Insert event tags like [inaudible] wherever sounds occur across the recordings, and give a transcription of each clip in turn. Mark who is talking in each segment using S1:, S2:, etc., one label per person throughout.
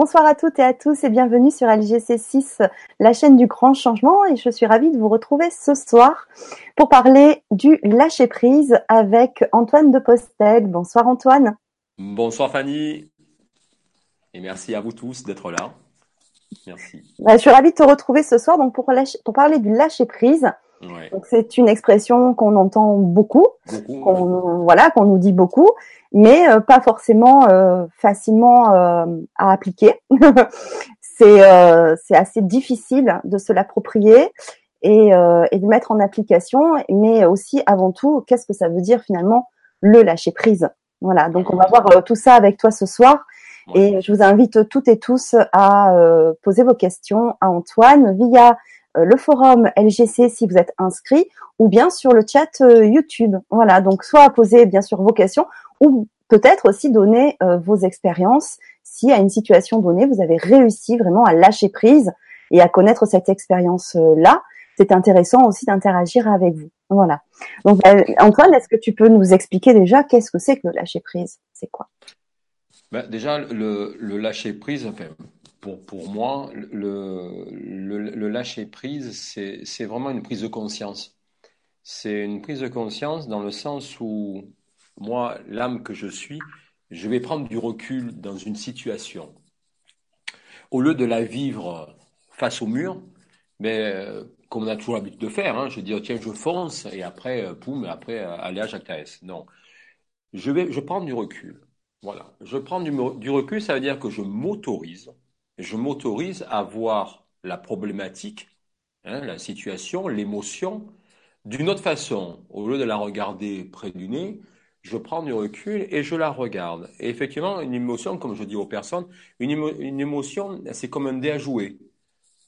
S1: Bonsoir à toutes et à tous et bienvenue sur LGC6, la chaîne du grand changement et je suis ravie de vous retrouver ce soir pour parler du lâcher prise avec Antoine de Postel. Bonsoir Antoine.
S2: Bonsoir Fanny et merci à vous tous d'être là. Merci.
S1: Bah, je suis ravie de te retrouver ce soir donc pour, pour parler du lâcher prise. Donc c'est une expression qu'on entend beaucoup, qu'on voilà, qu'on nous dit beaucoup, mais euh, pas forcément euh, facilement euh, à appliquer. [laughs] c'est c'est assez difficile de se l'approprier et, et de mettre en application, mais aussi avant tout, qu'est-ce que ça veut dire finalement le lâcher prise? Voilà, donc on va voir tout ça avec toi ce soir. Et je vous invite toutes et tous à poser vos questions à Antoine via euh, le forum LGC si vous êtes inscrit ou bien sur le chat euh, YouTube. Voilà, donc soit poser bien sûr vos questions ou peut-être aussi donner euh, vos expériences si à une situation donnée vous avez réussi vraiment à lâcher prise et à connaître cette expérience là. C'est intéressant aussi d'interagir avec vous. Voilà. Donc Antoine, est-ce que tu peux nous expliquer déjà qu'est-ce que c'est que le lâcher prise? C'est quoi?
S2: Ben, Déjà, le, le lâcher prise, enfin, pour, pour moi, le, le, lâcher prise, c'est vraiment une prise de conscience. C'est une prise de conscience dans le sens où moi, l'âme que je suis, je vais prendre du recul dans une situation. Au lieu de la vivre face au mur, mais euh, comme on a toujours l'habitude de faire, hein, je dis oh, tiens je fonce et après euh, poum après euh, allez à Jacques Non, je vais je prends du recul. Voilà, je prends du recul, ça veut dire que je m'autorise je m'autorise à voir la problématique, hein, la situation, l'émotion, d'une autre façon. Au lieu de la regarder près du nez, je prends du recul et je la regarde. Et effectivement, une émotion, comme je dis aux personnes, une, émotion, c'est comme un dé à jouer.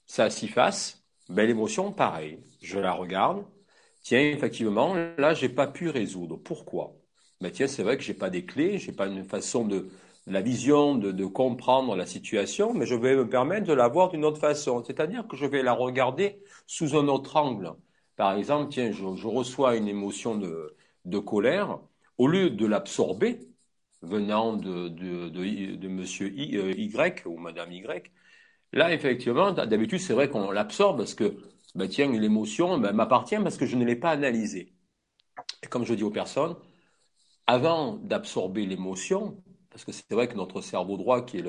S2: Ça s'y fasse, ben, l'émotion, pareil. Je la regarde. Tiens, effectivement, là, j'ai pas pu résoudre. Pourquoi? Ben, tiens, c'est vrai que j'ai pas des clés, j'ai pas une façon de, la vision de, comprendre la situation, mais je vais me permettre de la voir d'une autre façon. C'est-à-dire que je vais la regarder sous un autre angle. Par exemple, tiens, je, reçois une émotion de, colère. Au lieu de l'absorber, venant de, de, de, monsieur euh, y, ou madame Y, là, effectivement, d'habitude, c'est vrai qu'on l'absorbe parce que, ben, tiens, l'émotion ben, m'appartient parce que je ne l'ai pas analysée. Et comme je dis aux personnes, avant d'absorber l'émotion, parce que c'est vrai que notre cerveau droit, qui est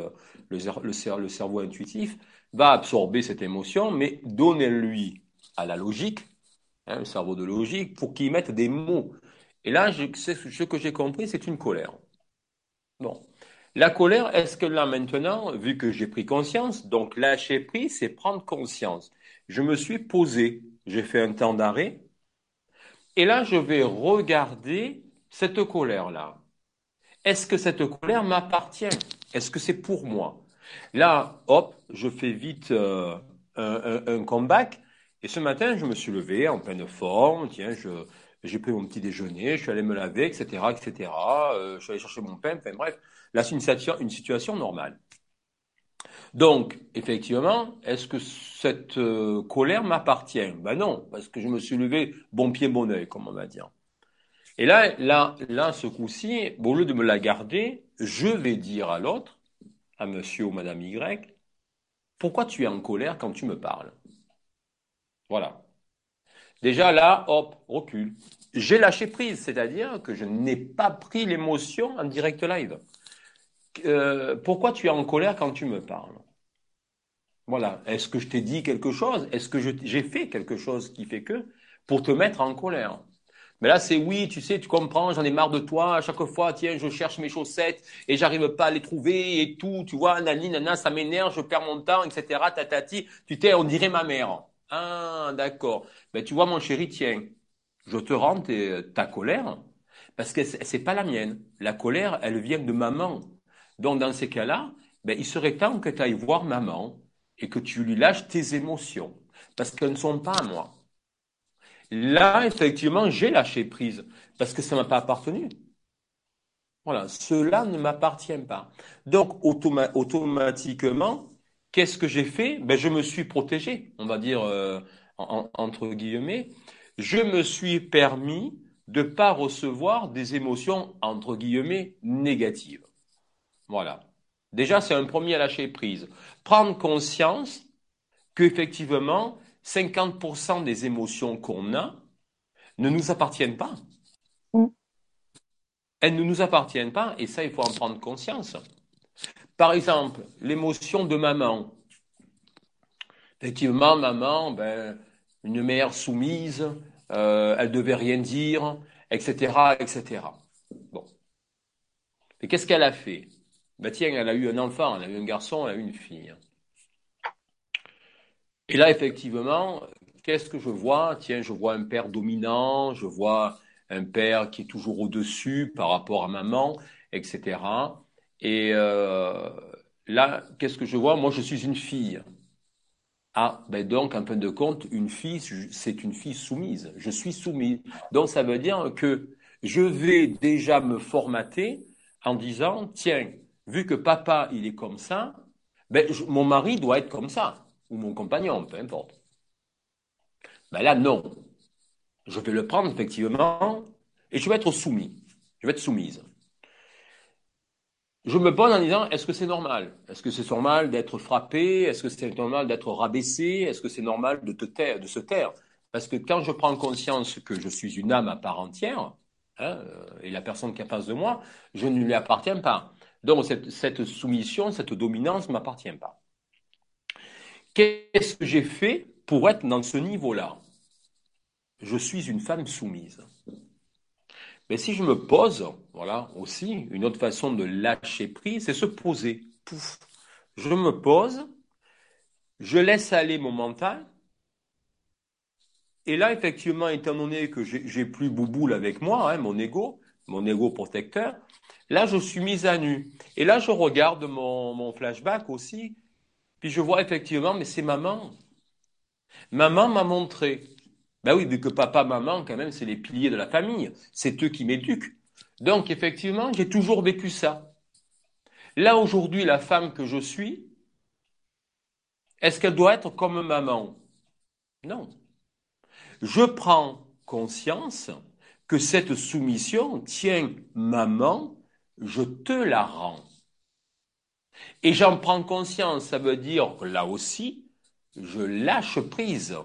S2: le, cerveau intuitif, va absorber cette émotion, mais donnez-lui à la logique, hein, le cerveau de logique, pour qu'il mette des mots. Et là, ce que j'ai compris, c'est une colère. Bon. La colère, est-ce que là maintenant, vu que j'ai pris conscience, donc lâcher prise, c'est prendre conscience. Je me suis posé, j'ai fait un temps d'arrêt, et là, je vais regarder cette colère-là. Est-ce que cette colère m'appartient? Est-ce que c'est pour moi? Là, hop, je fais vite euh, un, comeback. Et ce matin, je me suis levé en pleine forme. Tiens, j'ai pris mon petit déjeuner, je suis allé me laver, etc., etc. Euh, je suis allé chercher mon pain. Enfin bref, là, c'est une situation, une situation normale. Donc, effectivement, est-ce que cette euh, colère m'appartient? Ben non, parce que je me suis levé bon pied, bon oeil, comme on va dire. Et là, là, là, ce coup-ci, au lieu de me la garder, je vais dire à l'autre, à monsieur ou madame Y, pourquoi tu es en colère quand tu me parles? Voilà. Déjà là, hop, recul. J'ai lâché prise, c'est-à-dire que je n'ai pas pris l'émotion en direct live. Euh, pourquoi tu es en colère quand tu me parles? Voilà. Est-ce que je t'ai dit quelque chose? Est-ce que j'ai fait quelque chose qui fait que pour te mettre en colère? Mais là, c'est oui, tu sais, tu comprends, j'en ai marre de toi. À chaque fois, tiens, je cherche mes chaussettes et j'arrive pas à les trouver et tout. Tu vois, nani, nana, ça m'énerve, je perds mon temps, etc. Tatati. Tu t'es, on dirait ma mère. Ah, d'accord. Ben, tu vois, mon chéri, tiens, je te rends ta colère parce que c'est pas la mienne. La colère, elle vient de maman. Donc, dans ces cas-là, ben, il serait temps que tu ailles voir maman et que tu lui lâches tes émotions parce qu'elles ne sont pas à moi. Là, effectivement, j'ai lâché prise parce que ça m'a pas appartenu. Voilà, cela ne m'appartient pas. Donc, automatiquement, qu'est-ce que j'ai fait? Ben, Je me suis protégé, on va dire euh, entre guillemets. Je me suis permis de ne pas recevoir des émotions, entre guillemets, négatives. Voilà. Déjà, c'est un premier lâcher prise. Prendre conscience qu'effectivement, 50% des émotions qu'on a ne nous appartiennent pas. Mm. Elles ne nous appartiennent pas et ça, il faut en prendre conscience. Par exemple, l'émotion de maman. Effectivement, maman, ben, une mère soumise, euh, elle devait rien dire, etc., etc. Bon. Et qu'est-ce qu'elle a fait? Ben tiens, elle a eu un enfant, elle a eu un garçon, elle a eu une fille. Et là, effectivement, qu'est-ce que je vois? Tiens, je vois un père dominant, je vois un père qui est toujours au-dessus par rapport à maman, etc. Et euh, là, qu'est-ce que je vois? Moi, je suis une fille. Ah, ben donc, en fin de compte, une fille, c'est une fille soumise. Je suis soumise. Donc, ça veut dire que je vais déjà me formater en disant, tiens, vu que papa, il est comme ça, ben, mon mari doit être comme ça, ou mon compagnon, peu importe. Ben là, non. Je vais le prendre, effectivement, et je vais être soumis. Je vais être soumise. Je me pose en disant, est-ce que c'est normal? Est-ce que c'est normal d'être frappé? Est-ce que c'est normal d'être rabaissé? Est-ce que c'est normal de, te taire, de se taire? Parce que quand je prends conscience que je suis une âme à part entière, hein, et la personne qui est face de moi, je ne lui appartiens pas. Donc cette, cette soumission, cette dominance ne m'appartient pas. Qu'est-ce que j'ai fait pour être dans ce niveau-là? Je suis une femme soumise. Mais si je me pose, voilà aussi, une autre façon de lâcher prise, c'est se poser. Pouf. Je me pose, je laisse aller mon mental, et là, effectivement, étant donné que j'ai plus Bouboule avec moi, hein, mon ego, mon ego protecteur, là, je suis mise à nu. Et là, je regarde mon, mon flashback aussi, puis je vois effectivement, mais c'est maman. Maman m'a montré. Ben oui, vu que papa, maman, quand même, c'est les piliers de la famille. C'est eux qui m'éduquent. Donc, effectivement, j'ai toujours vécu ça. Là, aujourd'hui, la femme que je suis, est-ce qu'elle doit être comme maman? Non. Je prends conscience que cette soumission, tiens, maman, je te la rends. Et j'en prends conscience, ça veut dire que là aussi, je lâche prise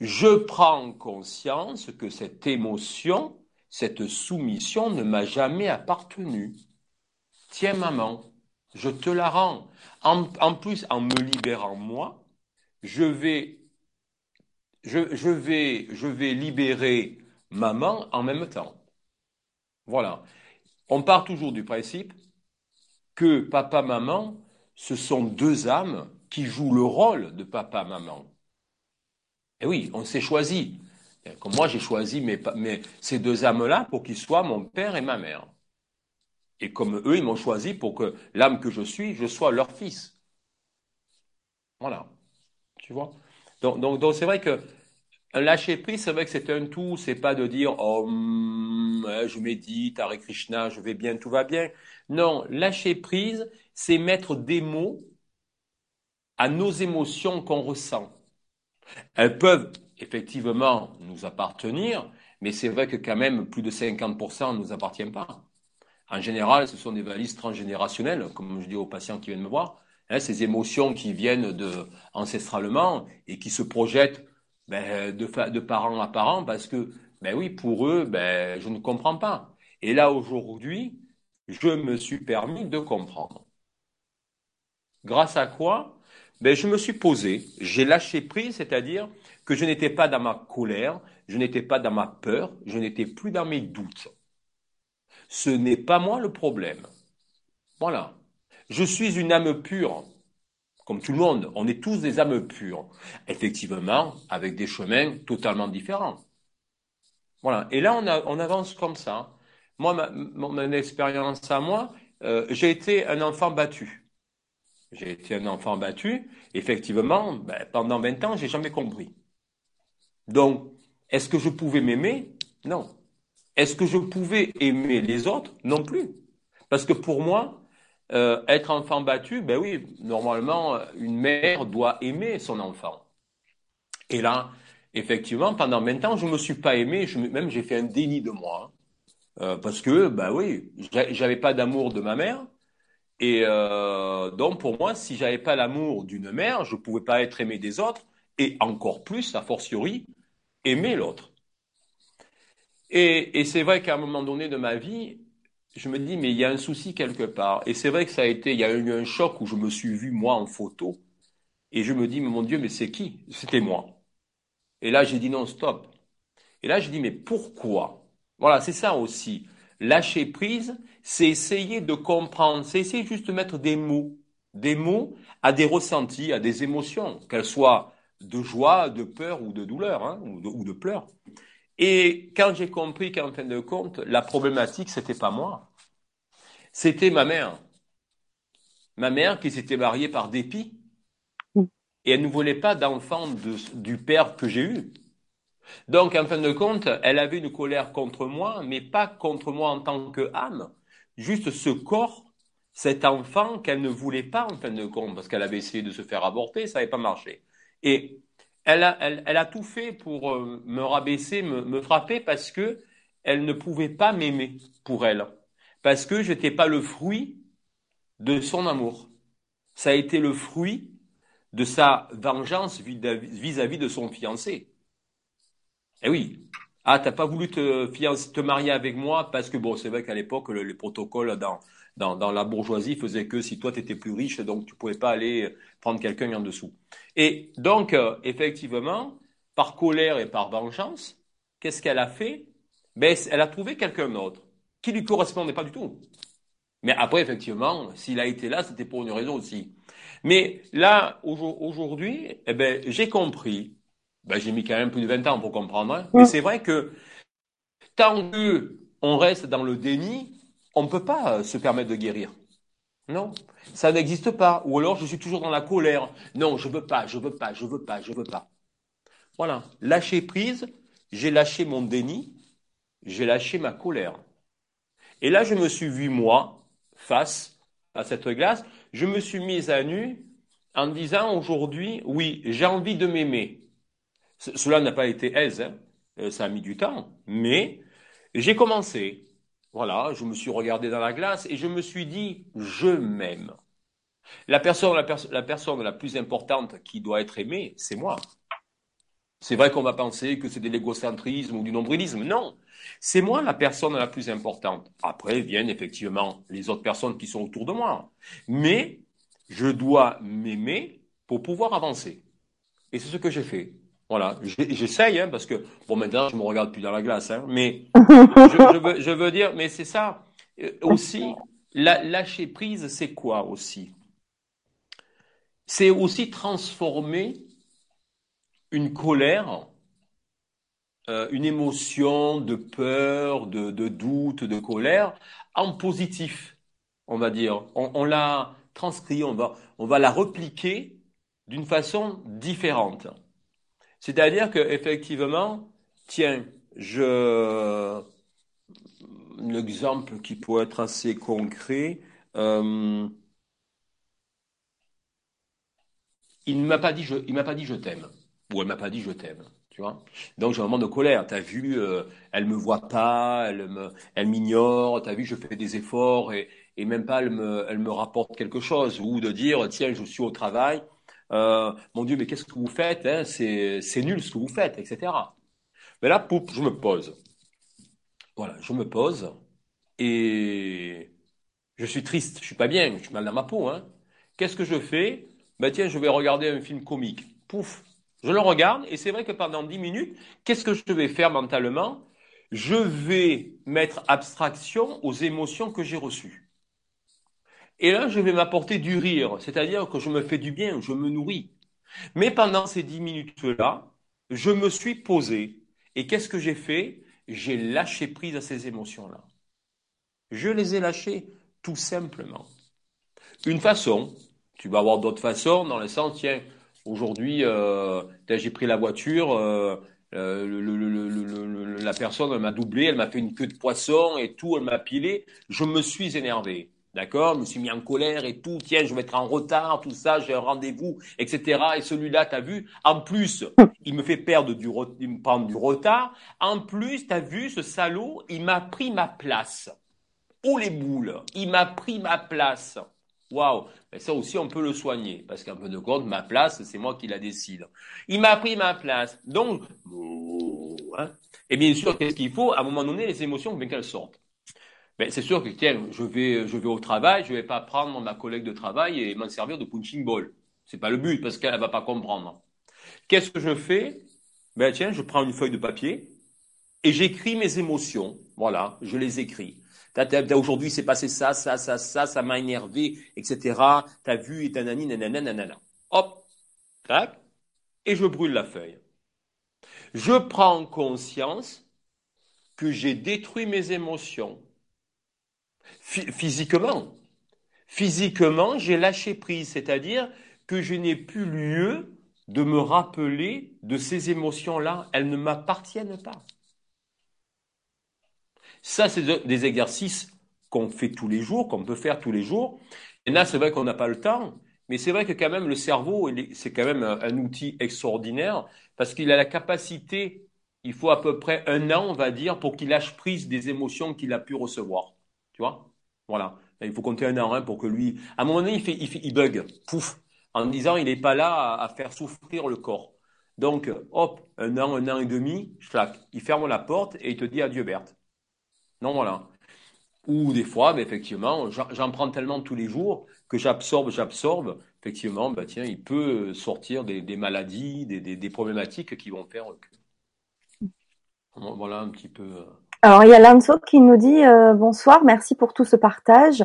S2: je prends conscience que cette émotion, cette soumission ne m'a jamais appartenu. Tiens maman, je te la rends. En, plus, en me libérant moi, je vais, je, vais, je vais libérer maman en même temps. Voilà. On part toujours du principe que papa-maman, ce sont deux âmes qui jouent le rôle de papa-maman. Eh oui, on s'est choisi. Comme moi, j'ai choisi mes, ces deux âmes-là pour qu'ils soient mon père et ma mère. Et comme eux, ils m'ont choisi pour que l'âme que je suis, je sois leur fils. Voilà. Tu vois? Donc, c'est vrai que lâcher prise, c'est vrai que c'est un tout. C'est pas de dire oh, hum, je médite, Hare Krishna, je vais bien, tout va bien. Non, lâcher prise, c'est mettre des mots à nos émotions qu'on ressent. Elles peuvent effectivement nous appartenir, mais c'est vrai que quand même plus de 50% ne nous appartiennent pas. En général, ce sont des valises transgénérationnelles, comme je dis aux patients qui viennent me voir, hein, ces émotions qui viennent de, ancestralement et qui se projettent ben, de, de parent à parent parce que, ben oui, pour eux, ben, je ne comprends pas. Et là, aujourd'hui, je me suis permis de comprendre. Grâce à quoi? Ben, je me suis posé, j'ai lâché prise, c'est-à-dire que je n'étais pas dans ma colère, je n'étais pas dans ma peur, je n'étais plus dans mes doutes. Ce n'est pas moi le problème. Voilà. Je suis une âme pure, comme tout le monde. On est tous des âmes pures. Effectivement, avec des chemins totalement différents. Voilà. Et là, on, avance comme ça. Moi, mon, expérience à moi, euh, j'ai été un enfant battu. J'ai été un enfant battu. Effectivement, ben, pendant 20 ans, j'ai jamais compris. Donc, est-ce que je pouvais m'aimer? Non. Est-ce que je pouvais aimer les autres? Non plus. Parce que pour moi, euh, être enfant battu, ben oui, normalement, une mère doit aimer son enfant. Et là, effectivement, pendant 20 ans, je me suis pas aimé, même j'ai fait un déni de moi. Hein. Euh, parce que, ben oui, j'avais pas d'amour de ma mère, Et euh, donc pour moi, si j'avais pas l'amour d'une mère, je pouvais pas être aimé des autres, et encore plus, a fortiori, aimer l'autre. Et c'est vrai qu'à un moment donné de ma vie, je me dis, mais il y a un souci quelque part. Et c'est vrai que ça a été, il y a eu un choc où je me suis vu moi en photo, et je me dis, mais mon Dieu, mais c'est qui? C'était moi. Et là, j'ai dit non, stop. Et là, j'ai dit, mais pourquoi? Voilà, c'est ça aussi. Lâcher prise, c'est essayer de comprendre, c'est essayer juste de mettre des mots, des mots à des ressentis, à des émotions, qu'elles soient de joie, de peur ou de douleur, hein, ou, de, ou de pleurs. Et quand j'ai compris qu'en fin de compte, la problématique, c'était pas moi, c'était ma mère. Ma mère qui s'était mariée par dépit. Et elle ne voulait pas d'enfant du père que j'ai eu. Donc, en fin de compte, elle avait une colère contre moi, mais pas contre moi en tant que âme. Juste ce corps, cet enfant qu'elle ne voulait pas en fin de compte, parce qu'elle avait essayé de se faire avorter, ça n'avait pas marché. Et elle a, tout fait pour euh, me rabaisser, me, frapper, parce que elle ne pouvait pas m'aimer pour elle, parce que je n'étais pas le fruit de son amour. Ça a été le fruit de sa vengeance vis-à-vis de son fiancé. Eh oui. Ah, t'as pas voulu te, marier avec moi parce que bon, c'est vrai qu'à l'époque, le, les protocoles dans, dans, dans, la bourgeoisie faisaient que si toi tu étais plus riche, donc tu pouvais pas aller prendre quelqu'un en dessous. Et donc, euh, effectivement, par colère et par vengeance, qu'est-ce qu'elle a fait? Ben, elle a trouvé quelqu'un d'autre qui lui correspondait pas du tout. Mais après, effectivement, s'il a été là, c'était pour une raison aussi. Mais là, aujourd'hui, eh ben, j'ai compris ben, j'ai mis quand même plus de 20 ans pour comprendre. Hein. Mais c'est vrai que tant qu'on reste dans le déni, on ne peut pas euh, se permettre de guérir. Non, ça n'existe pas. Ou alors je suis toujours dans la colère. Non, je veux pas, je veux pas, je veux pas, je veux pas. Voilà. Lâcher prise, j'ai lâché mon déni, j'ai lâché ma colère. Et là, je me suis vu, moi, face à cette glace, je me suis mise à nu en disant aujourd'hui, oui, j'ai envie de m'aimer. Cela n'a pas été aise, hein. euh, ça a mis du temps, mais j'ai commencé. Voilà, je me suis regardé dans la glace et je me suis dit, je m'aime. La personne, la, la personne la plus importante qui doit être aimée, c'est moi. C'est vrai qu'on va penser que c'est de l'égocentrisme ou du nombrilisme. Non, c'est moi la personne la plus importante. Après viennent effectivement les autres personnes qui sont autour de moi. Mais je dois m'aimer pour pouvoir avancer. Et c'est ce que j'ai fait. Voilà, [laughs] j'essaye, hein, parce que bon maintenant je me regarde plus dans la glace, hein, mais [laughs] je, veux, je, veux, dire, mais c'est ça euh, aussi. La, lâcher prise, c'est quoi aussi? C'est aussi transformer une colère, euh, une émotion de peur, de, de, doute, de colère, en positif, on va dire. On, on l'a transcrit, on va, on va la repliquer d'une façon différente. C'est-à-dire que effectivement, tiens, je l'exemple qui pourrait être assez concret. Euh, il ne m'a pas dit je, il m'a pas dit je t'aime ou elle m'a pas dit je t'aime. Tu vois Donc j'ai un moment de colère. T'as vu, euh, elle me voit pas, elle me, elle m'ignore. T'as vu, je fais des efforts et, et même pas elle me, elle me rapporte quelque chose ou de dire tiens je suis au travail euh, mon Dieu, mais qu'est-ce que vous faites hein? C'est nul ce que vous faites, etc. Mais là, poup, je me pose. Voilà, je me pose et je suis triste, je suis pas bien, je suis mal dans ma peau. Hein. Qu'est-ce que je fais? Ben tiens, je vais regarder un film comique. Pouf, je le regarde et c'est vrai que pendant dix minutes, qu'est-ce que je vais faire mentalement? Je vais mettre abstraction aux émotions que j'ai reçues. Et là, je vais m'apporter du rire, c'est-à-dire que je me fais du bien, je me nourris. Mais pendant ces dix minutes-là, je me suis posé. Et qu'est-ce que j'ai fait? J'ai lâché prise à ces émotions-là. Je les ai lâchées tout simplement. Une façon, tu vas avoir d'autres façons, dans le sens, tiens, aujourd'hui, euh, j'ai pris la voiture, la personne m'a doublé, elle m'a fait une queue de poisson et tout, elle m'a pilé, je me suis énervé. D'accord? Je me suis mis en colère et tout. Tiens, je vais être en retard, tout ça, j'ai un rendez-vous, etc. Et celui-là, t'as vu? En plus, il me fait perdre du, il me prend du retard. En plus, t'as vu, ce salaud, il m'a pris ma place. Oh les boules Il m'a pris ma place. Waouh Mais ça aussi, on peut le soigner, parce qu'un peu de compte, ma place, c'est moi qui la décide. Il m'a pris ma place. Donc, hein. et bien sûr, qu'est-ce qu'il faut? À un moment donné, les émotions, bien qu'elles sortent. Mais c'est sûr que, tiens, je vais, je vais au travail, je vais pas prendre ma collègue de travail et m'en servir de punching ball. C'est pas le but, parce qu'elle va pas comprendre. Qu'est-ce que je fais? Ben tiens, je prends une feuille de papier et j'écris mes émotions. Voilà, je les écris. Aujourd'hui, c'est passé ça, ça, ça, ça, ça m'a énervé, etc. T'as vu, et nanani, nanana, nanana. Hop, tac, et je brûle la feuille. Je prends conscience que j'ai détruit mes émotions. Physiquement. Physiquement, j'ai lâché prise, c'est-à-dire que je n'ai plus lieu de me rappeler de ces émotions-là. Elles ne m'appartiennent pas. Ça, c'est des exercices qu'on fait tous les jours, qu'on peut faire tous les jours. Et là, c'est vrai qu'on n'a pas le temps, mais c'est vrai que quand même le cerveau, c'est quand même un, outil extraordinaire parce qu'il a la capacité, il faut à peu près un an, on va dire, pour qu'il lâche prise des émotions qu'il a pu recevoir. Tu vois? Voilà. Il faut compter un an hein, pour que lui, à un moment donné, il, bug, pouf, en disant il n'est pas là à, faire souffrir le corps. Donc, hop, un an, un an et demi, il ferme la porte et il te dit adieu Berthe. Non, voilà. Ou des fois, effectivement, j'en prends tellement tous les jours que j'absorbe, j'absorbe. Effectivement, ben, tiens, il peut sortir des, maladies, des, problématiques qui vont faire. Voilà un petit peu.
S1: Alors, il y a Lanzo qui nous dit euh, bonsoir, merci pour tout ce partage.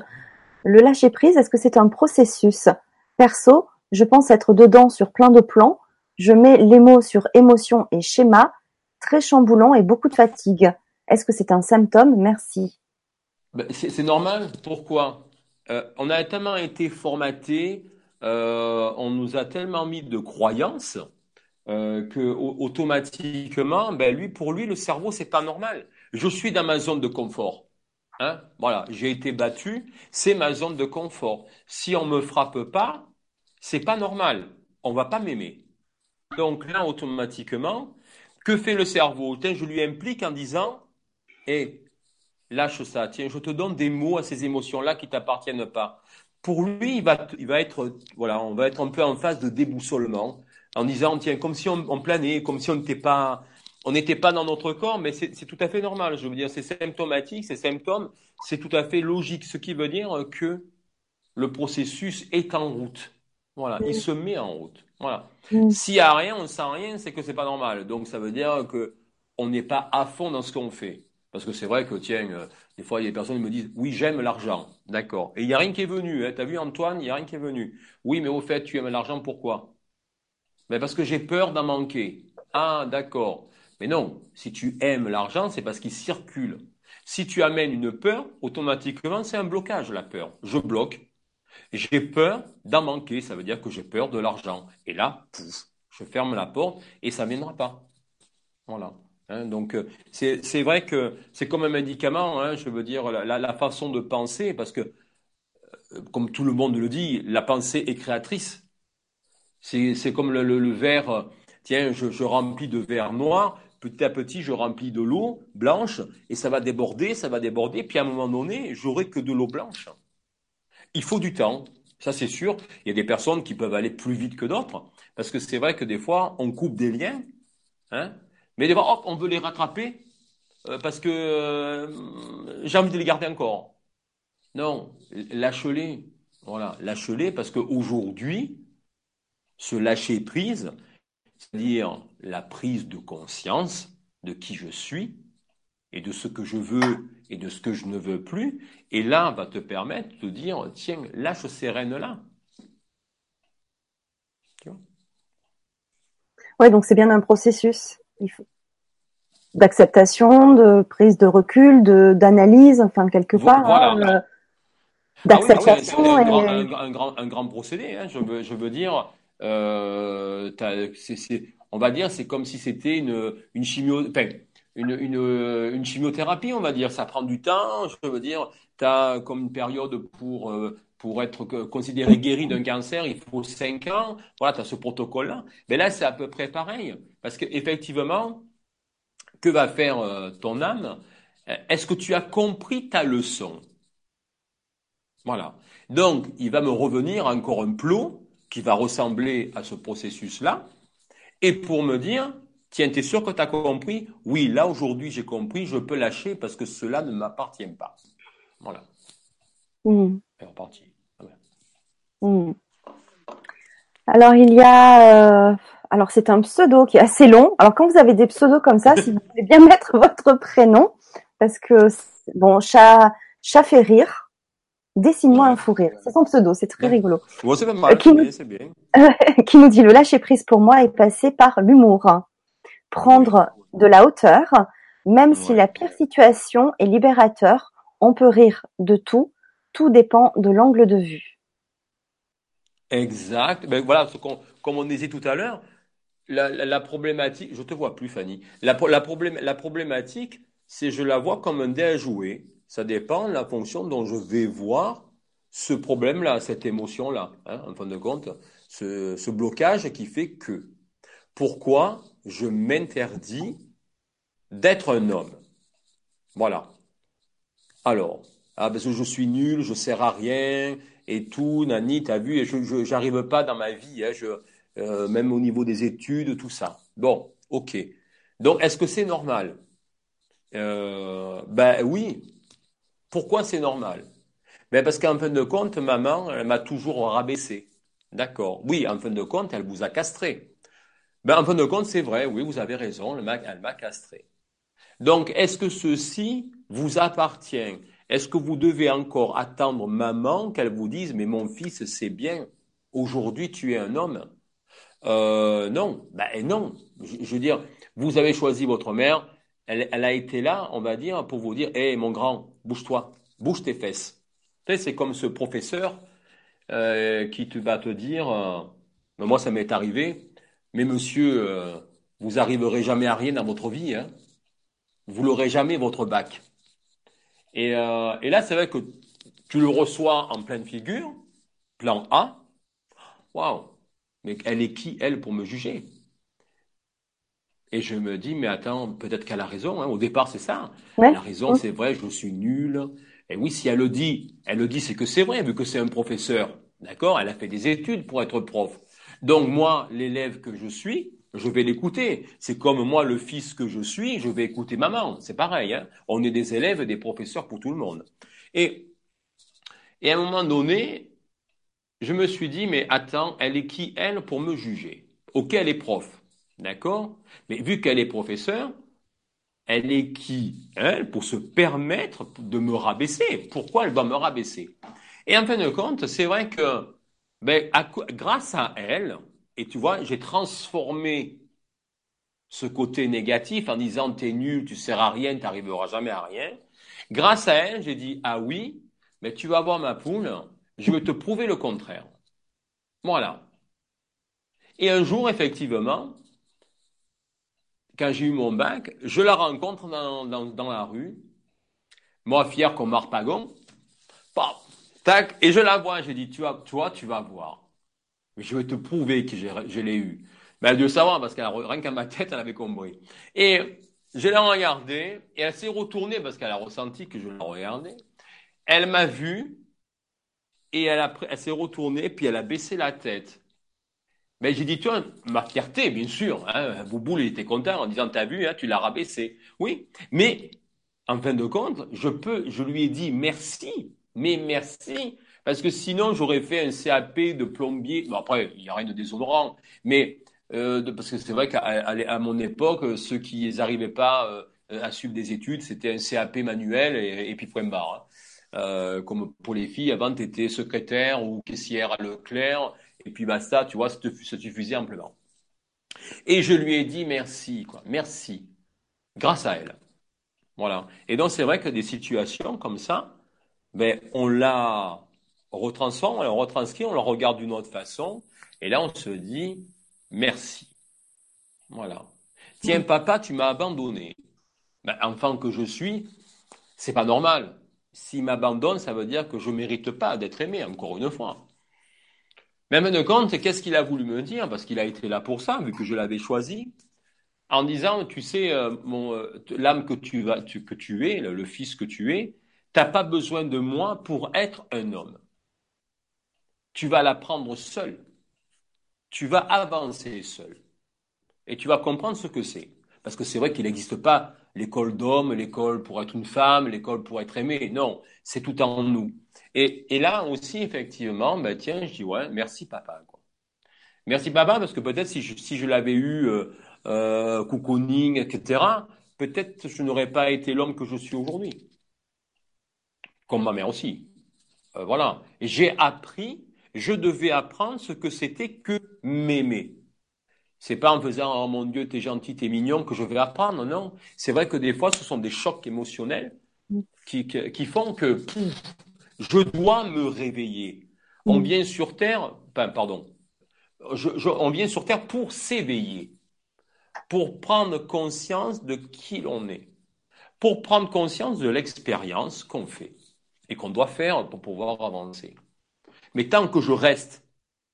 S1: Le lâcher prise, est-ce que c'est un processus? Perso, je pense être dedans sur plein de plans. Je mets les mots sur émotion et schéma, très chamboulant et beaucoup de fatigue. Est-ce que c'est un symptôme? Merci.
S2: Ben, c'est normal. Pourquoi? Euh, On a tellement été formaté, euh, on nous a tellement mis de croyances euh, que automatiquement, ben lui, pour lui, le cerveau, c'est pas normal. Je suis dans ma zone de confort. Hein voilà, j'ai été battu, c'est ma zone de confort. Si on me frappe pas, c'est pas normal. On va pas m'aimer. Donc là, automatiquement, que fait le cerveau? Je lui implique en disant et lâche ça, tiens, je te donne des mots à ces émotions-là qui t'appartiennent pas. Pour lui, il va, il va être, voilà, on va être un peu en phase de déboussolement, en disant, tiens, comme si on, planait, comme si on n'était pas, on n'était pas dans notre corps, mais c'est tout à fait normal. Je veux dire, c'est symptomatique, ces symptômes, c'est tout à fait logique, ce qui veut dire que le processus est en route. Voilà, il se met en route. Voilà. S'il n'y a rien, on ne sent rien, c'est que c'est pas normal. Donc ça veut dire que on n'est pas à fond dans ce qu'on fait. Parce que c'est vrai que, tiens, euh, des fois, il y a des personnes qui me disent, oui, j'aime l'argent. D'accord. Et il n'y a rien qui est venu. Hein. Tu as vu, Antoine, il n'y a rien qui est venu. Oui, mais au fait, tu aimes l'argent, pourquoi? Mais ben, Parce que j'ai peur d'en manquer. Ah, d'accord. Mais non, si tu aimes l'argent, c'est parce qu'il circule. Si tu amènes une peur, automatiquement, c'est un blocage, la peur. Je bloque. J'ai peur d'en manquer. Ça veut dire que j'ai peur de l'argent. Et là, pouf, je ferme la porte et ça ne viendra pas. Voilà. Hein, donc euh, c'est vrai que c'est comme un médicament, hein, je veux dire, la, façon de penser, parce que, euh, comme tout le monde le dit, la pensée est créatrice. C'est comme le, verre, euh, tiens, je, remplis de verre noir, petit à petit, je remplis de l'eau blanche, et ça va déborder, ça va déborder, puis à un moment donné, j'aurai que de l'eau blanche. Il faut du temps, ça c'est sûr. Il y a des personnes qui peuvent aller plus vite que d'autres, parce que c'est vrai que des fois, on coupe des liens, hein, mais des fois, hop, on veut les rattraper euh, parce que euh, j'ai envie de les garder encore. Non, lâche-les. Voilà, lâche-les parce qu'aujourd'hui, ce lâcher prise, c'est-à-dire la prise de conscience de qui je suis et de ce que je veux et de ce que je ne veux plus, et là va te permettre de dire tiens, lâche ces rênes-là.
S1: Oui, donc c'est bien un processus d'acceptation, de prise de recul, de d'analyse, enfin quelque part. Hein,
S2: d'acceptation. un, grand, un, grand, procédé, hein, je, veux, je veux dire. Euh, on va dire, c'est comme si c'était une, une chimio, une, une, une, chimiothérapie, on va dire. Ça prend du temps. Je veux dire, tu as comme une période pour, euh, pour être considéré guéri d'un cancer, il faut 5 ans. Voilà, tu as ce protocole-là. Mais là, c'est à peu près pareil. Parce qu'effectivement, que va faire euh, ton âme? Est-ce que tu as compris ta leçon? Voilà. Donc, il va me revenir encore un plot qui va ressembler à ce processus-là, et pour me dire, tiens, t'es sûr que tu as compris? Oui, là, aujourd'hui, j'ai compris, je peux lâcher parce que cela ne m'appartient pas. Voilà.
S1: Mmh.
S2: Et reparti.
S1: Hmm. Alors il y a, euh, alors c'est un pseudo qui est assez long. Alors quand vous avez des pseudos comme ça, [laughs] si vous voulez bien mettre votre prénom, parce que bon, chat, chat fait rire. Dessine-moi un fou rire. C'est son pseudo, c'est très rigolo.
S2: c'est mal, qui, nous, bien. [laughs]
S1: qui nous dit le lâcher prise pour moi est passé par l'humour, prendre de la hauteur, même si la pire situation est libérateur. On peut rire de tout, tout dépend de l'angle de vue.
S2: Exact. Ben voilà, comme on disait tout à l'heure, la, problématique, je te vois plus Fanny, la, la, la problématique, c'est je la vois comme un dé à jouer. Ça dépend de la fonction dont je vais voir ce problème-là, cette émotion-là, hein, en fin de compte, ce, blocage qui fait que. Pourquoi je m'interdis d'être un homme? Voilà. Alors, ah, parce que je suis nul, je sers à rien, et tout, Nani, t'as vu, et je j'arrive pas dans ma vie, hein, je, euh, même au niveau des études, tout ça. Bon, ok. Donc, est-ce que c'est normal? Euh, Ben oui. Pourquoi c'est normal? Ben parce qu'en fin de compte, maman, elle m'a toujours rabaissé. D'accord. Oui, en fin de compte, elle vous a castré. Ben en fin de compte, c'est vrai. Oui, vous avez raison. Elle m'a castré. Donc, est-ce que ceci vous appartient? Est-ce que vous devez encore attendre maman qu'elle vous dise mais mon fils c'est bien, aujourd'hui tu es un homme? Euh, Non, ben non. Je, veux dire, vous avez choisi votre mère, elle, a été là, on va dire, pour vous dire hé mon grand, bouge-toi, bouge tes fesses. C'est comme ce professeur euh, qui te va te dire, euh, moi ça m'est arrivé, mais monsieur, vous arriverez jamais à rien dans votre vie, hein. vous l'aurez jamais votre bac. Et, euh, et là, c'est vrai que tu le reçois en pleine figure, plan A. Waouh, mais elle est qui, elle, pour me juger? Et je me dis, mais attends, peut-être qu'elle a raison. Hein. Au départ, c'est ça. Elle a raison, c'est vrai, je suis nul. Et oui, si elle le dit, elle le dit, c'est que c'est vrai, vu que c'est un professeur. D'accord? Elle a fait des études pour être prof. Donc moi, l'élève que je suis, je vais l'écouter. C'est comme moi, le fils que je suis, je vais écouter maman. C'est pareil. Hein On est des élèves et des professeurs pour tout le monde. Et, et à un moment donné, je me suis dit, mais attends, elle est qui, elle, pour me juger? Ok, elle est prof. D'accord? Mais vu qu'elle est professeur, elle est qui, elle, pour se permettre de me rabaisser? Pourquoi elle va me rabaisser? Et en fin de compte, c'est vrai que ben, grâce à elle, et tu vois, j'ai transformé ce côté négatif en disant t'es nul, tu sers à rien, tu n'arriveras jamais à rien. Grâce à elle, j'ai dit ah oui, mais tu vas voir ma poule, je vais te prouver le contraire. Voilà. Et un jour, effectivement, quand j'ai eu mon bac, je la rencontre dans, dans, la rue, moi fier comme Harpagon, tac, et je la vois, j'ai dit, tu vois, toi, tu vas voir. Je vais te prouver que je l'ai eu. Mais elle de savoir, parce qu'elle rien qu'à ma tête, elle avait compris. Et je l'ai regardée, et elle s'est retournée, parce qu'elle a ressenti que je la regardais. Elle m'a vu, et elle, elle s'est retournée, puis elle a baissé la tête. Mais j'ai dit, tu vois, ma fierté, bien sûr. Hein, il était content en disant, t'as vu, hein, tu l'as rabaissé. Oui, mais en fin de compte, je peux, je lui ai dit merci, mais merci, parce que sinon, j'aurais fait un CAP de plombier. Bon, après, il n'y a rien de déshonorant. Mais, euh, parce que c'est vrai qu'à à, mon époque, ceux qui n'arrivaient pas euh, à suivre des études, c'était un CAP manuel et, puis point barre. Hein. Euh, comme pour les filles, avant, tu étais secrétaire ou caissière à Leclerc. Et puis basta, tu vois, ça suffisait amplement. Et je lui ai dit merci, quoi. Merci. Grâce à elle. Voilà. Et donc, c'est vrai que des situations comme ça, ben, on l'a retransforme, on le retranscrit, on le regarde d'une autre façon, et là on se dit merci. Voilà. Tiens, papa, tu m'as abandonné. Ben, enfant que je suis, c'est pas normal. S'il m'abandonne, ça veut dire que je mérite pas d'être aimé, encore une fois. Même de compte, qu'est-ce qu'il a voulu me dire? Parce qu'il a été là pour ça, vu que je l'avais choisi. En disant, tu sais, euh, euh, l'âme que tu vas, que tu es, le, fils que tu es, T'as pas besoin de moi pour être un homme. Tu vas l'apprendre seul. Tu vas avancer seul. Et tu vas comprendre ce que c'est. Parce que c'est vrai qu'il n'existe pas l'école d'homme, l'école pour être une femme, l'école pour être aimé. Non, c'est tout en nous. Et, là aussi, effectivement, ben tiens, je dis ouais, merci papa. Quoi. Merci papa, parce que peut-être si je, l'avais eu euh, euh, cocooning, etc., peut-être je n'aurais pas été l'homme que je suis aujourd'hui. Comme ma mère aussi. Euh, voilà. J'ai appris, je devais apprendre ce que c'était que m'aimer. C'est pas en faisant oh mon Dieu t'es gentil t'es mignon que je vais apprendre non. C'est vrai que des fois ce sont des chocs émotionnels qui, qui, font que je dois me réveiller. On mm. vient sur terre pardon. On vient sur terre pour s'éveiller pour prendre conscience de qui l'on est pour prendre conscience de l'expérience qu'on fait et qu'on doit faire pour pouvoir avancer. Mais tant que je reste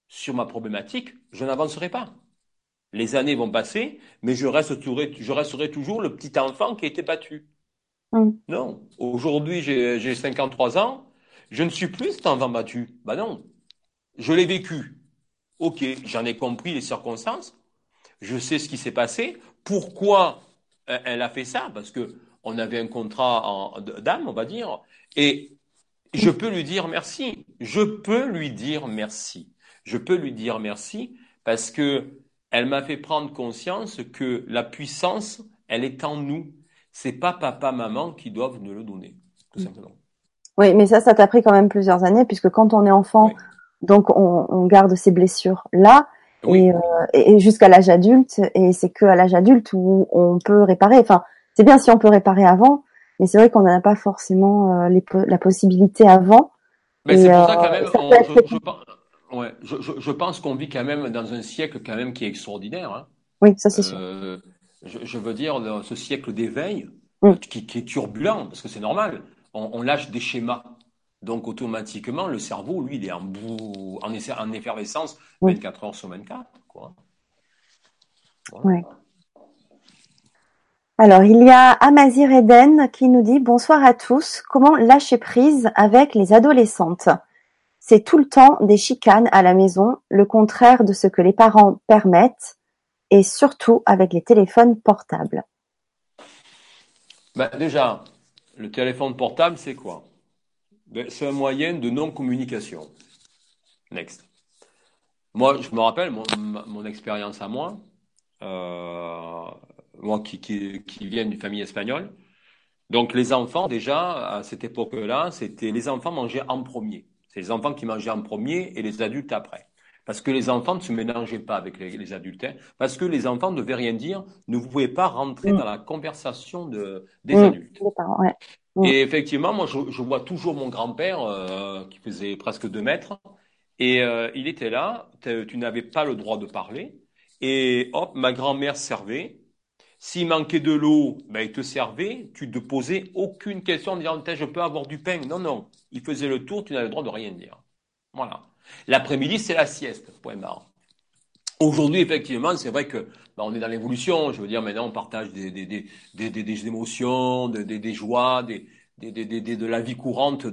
S2: sur ma problématique je n'avancerai pas les années vont passer, mais je, resterai, je resterai toujours le petit enfant qui a été battu. Non. Aujourd'hui, j'ai 53 ans. Je ne suis plus cet enfant battu. Ben non. Je l'ai vécu. Ok, j'en ai compris les circonstances. Je sais ce qui s'est passé. Pourquoi elle a fait ça? Parce que on avait un contrat d'âme, on va dire. Et je peux lui dire merci. Je peux lui dire merci. Je peux lui dire merci parce que elle m'a fait prendre conscience que la puissance, elle est en nous. C'est pas papa, maman qui doivent nous le donner, tout simplement.
S1: Oui, mais ça, ça t'a pris quand même plusieurs années, puisque quand on est enfant, donc on, garde ces blessures là, et, euh, jusqu'à l'âge adulte, et c'est que à l'âge adulte où on peut réparer. Enfin, c'est bien si on peut réparer avant, mais c'est vrai qu'on n'en a pas forcément euh, la possibilité avant.
S2: Mais c'est pour ça quand euh, même, je, Ouais, je, je, pense qu'on vit quand même dans un siècle quand même qui est extraordinaire. Hein.
S1: Oui, ça c'est sûr.
S2: Euh, je, je, veux dire, dans ce siècle d'éveil, mm. qui, qui, est turbulent, parce que c'est normal, on, on, lâche des schémas. Donc automatiquement, le cerveau, lui, il est en, en, en effervescence 24 heures sur 24. Quoi.
S1: Ouais. Alors, il y a Amazir Eden qui nous dit Bonsoir à tous. Comment lâcher prise avec les adolescentes? C'est tout le temps des chicanes à la maison, le contraire de ce que les parents permettent, et surtout avec les téléphones portables.
S2: Ben déjà, le téléphone portable, c'est quoi? Ben, C'est un moyen de non-communication. Next. Moi, je me rappelle mon, expérience à moi, euh, moi qui viens d'une famille espagnole. Donc les enfants, déjà, à cette époque-là, c'était les enfants mangeaient en premier. C'est les enfants qui mangeaient en premier et les adultes après. Parce que les enfants ne se mélangeaient pas avec les, adultes. Hein. parce que les enfants ne devaient rien dire, ne pouvaient pas rentrer mm. dans la conversation de, des mm. adultes. Mm. Et effectivement, moi, je, vois toujours mon grand-père, euh, qui faisait presque deux mètres, et euh, il était là, tu n'avais pas le droit de parler, et hop, ma grand-mère servait, s'il manquait de l'eau, ben, il te servait, tu ne posais aucune question en disant, je peux avoir du pain. Non, non. Il faisait le tour, tu n'avais le droit de rien dire. Voilà. L'après-midi, c'est la sieste. Point barre. Aujourd'hui, effectivement, c'est vrai que ben, on est dans l'évolution. Je veux dire, maintenant, on partage des, émotions, des, joies, des, de la vie courante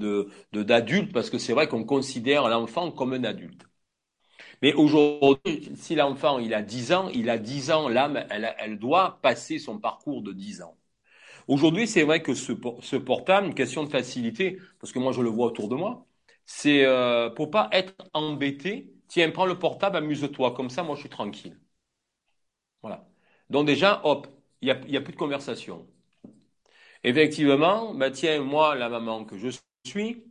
S2: d'adultes, parce que c'est vrai qu'on considère l'enfant comme un adulte. Mais aujourd'hui, si l'enfant il a 10 ans, il a 10 ans, l'âme, elle, elle doit passer son parcours de 10 ans. Aujourd'hui, c'est vrai que ce, ce, portable, une question de facilité, parce que moi je le vois autour de moi, c'est euh, pour pas être embêté. Tiens, prends le portable, amuse-toi, comme ça, moi je suis tranquille. Voilà. Donc déjà, hop, il n'y a, y a plus de conversation. Effectivement, bah tiens, moi, la maman que je suis,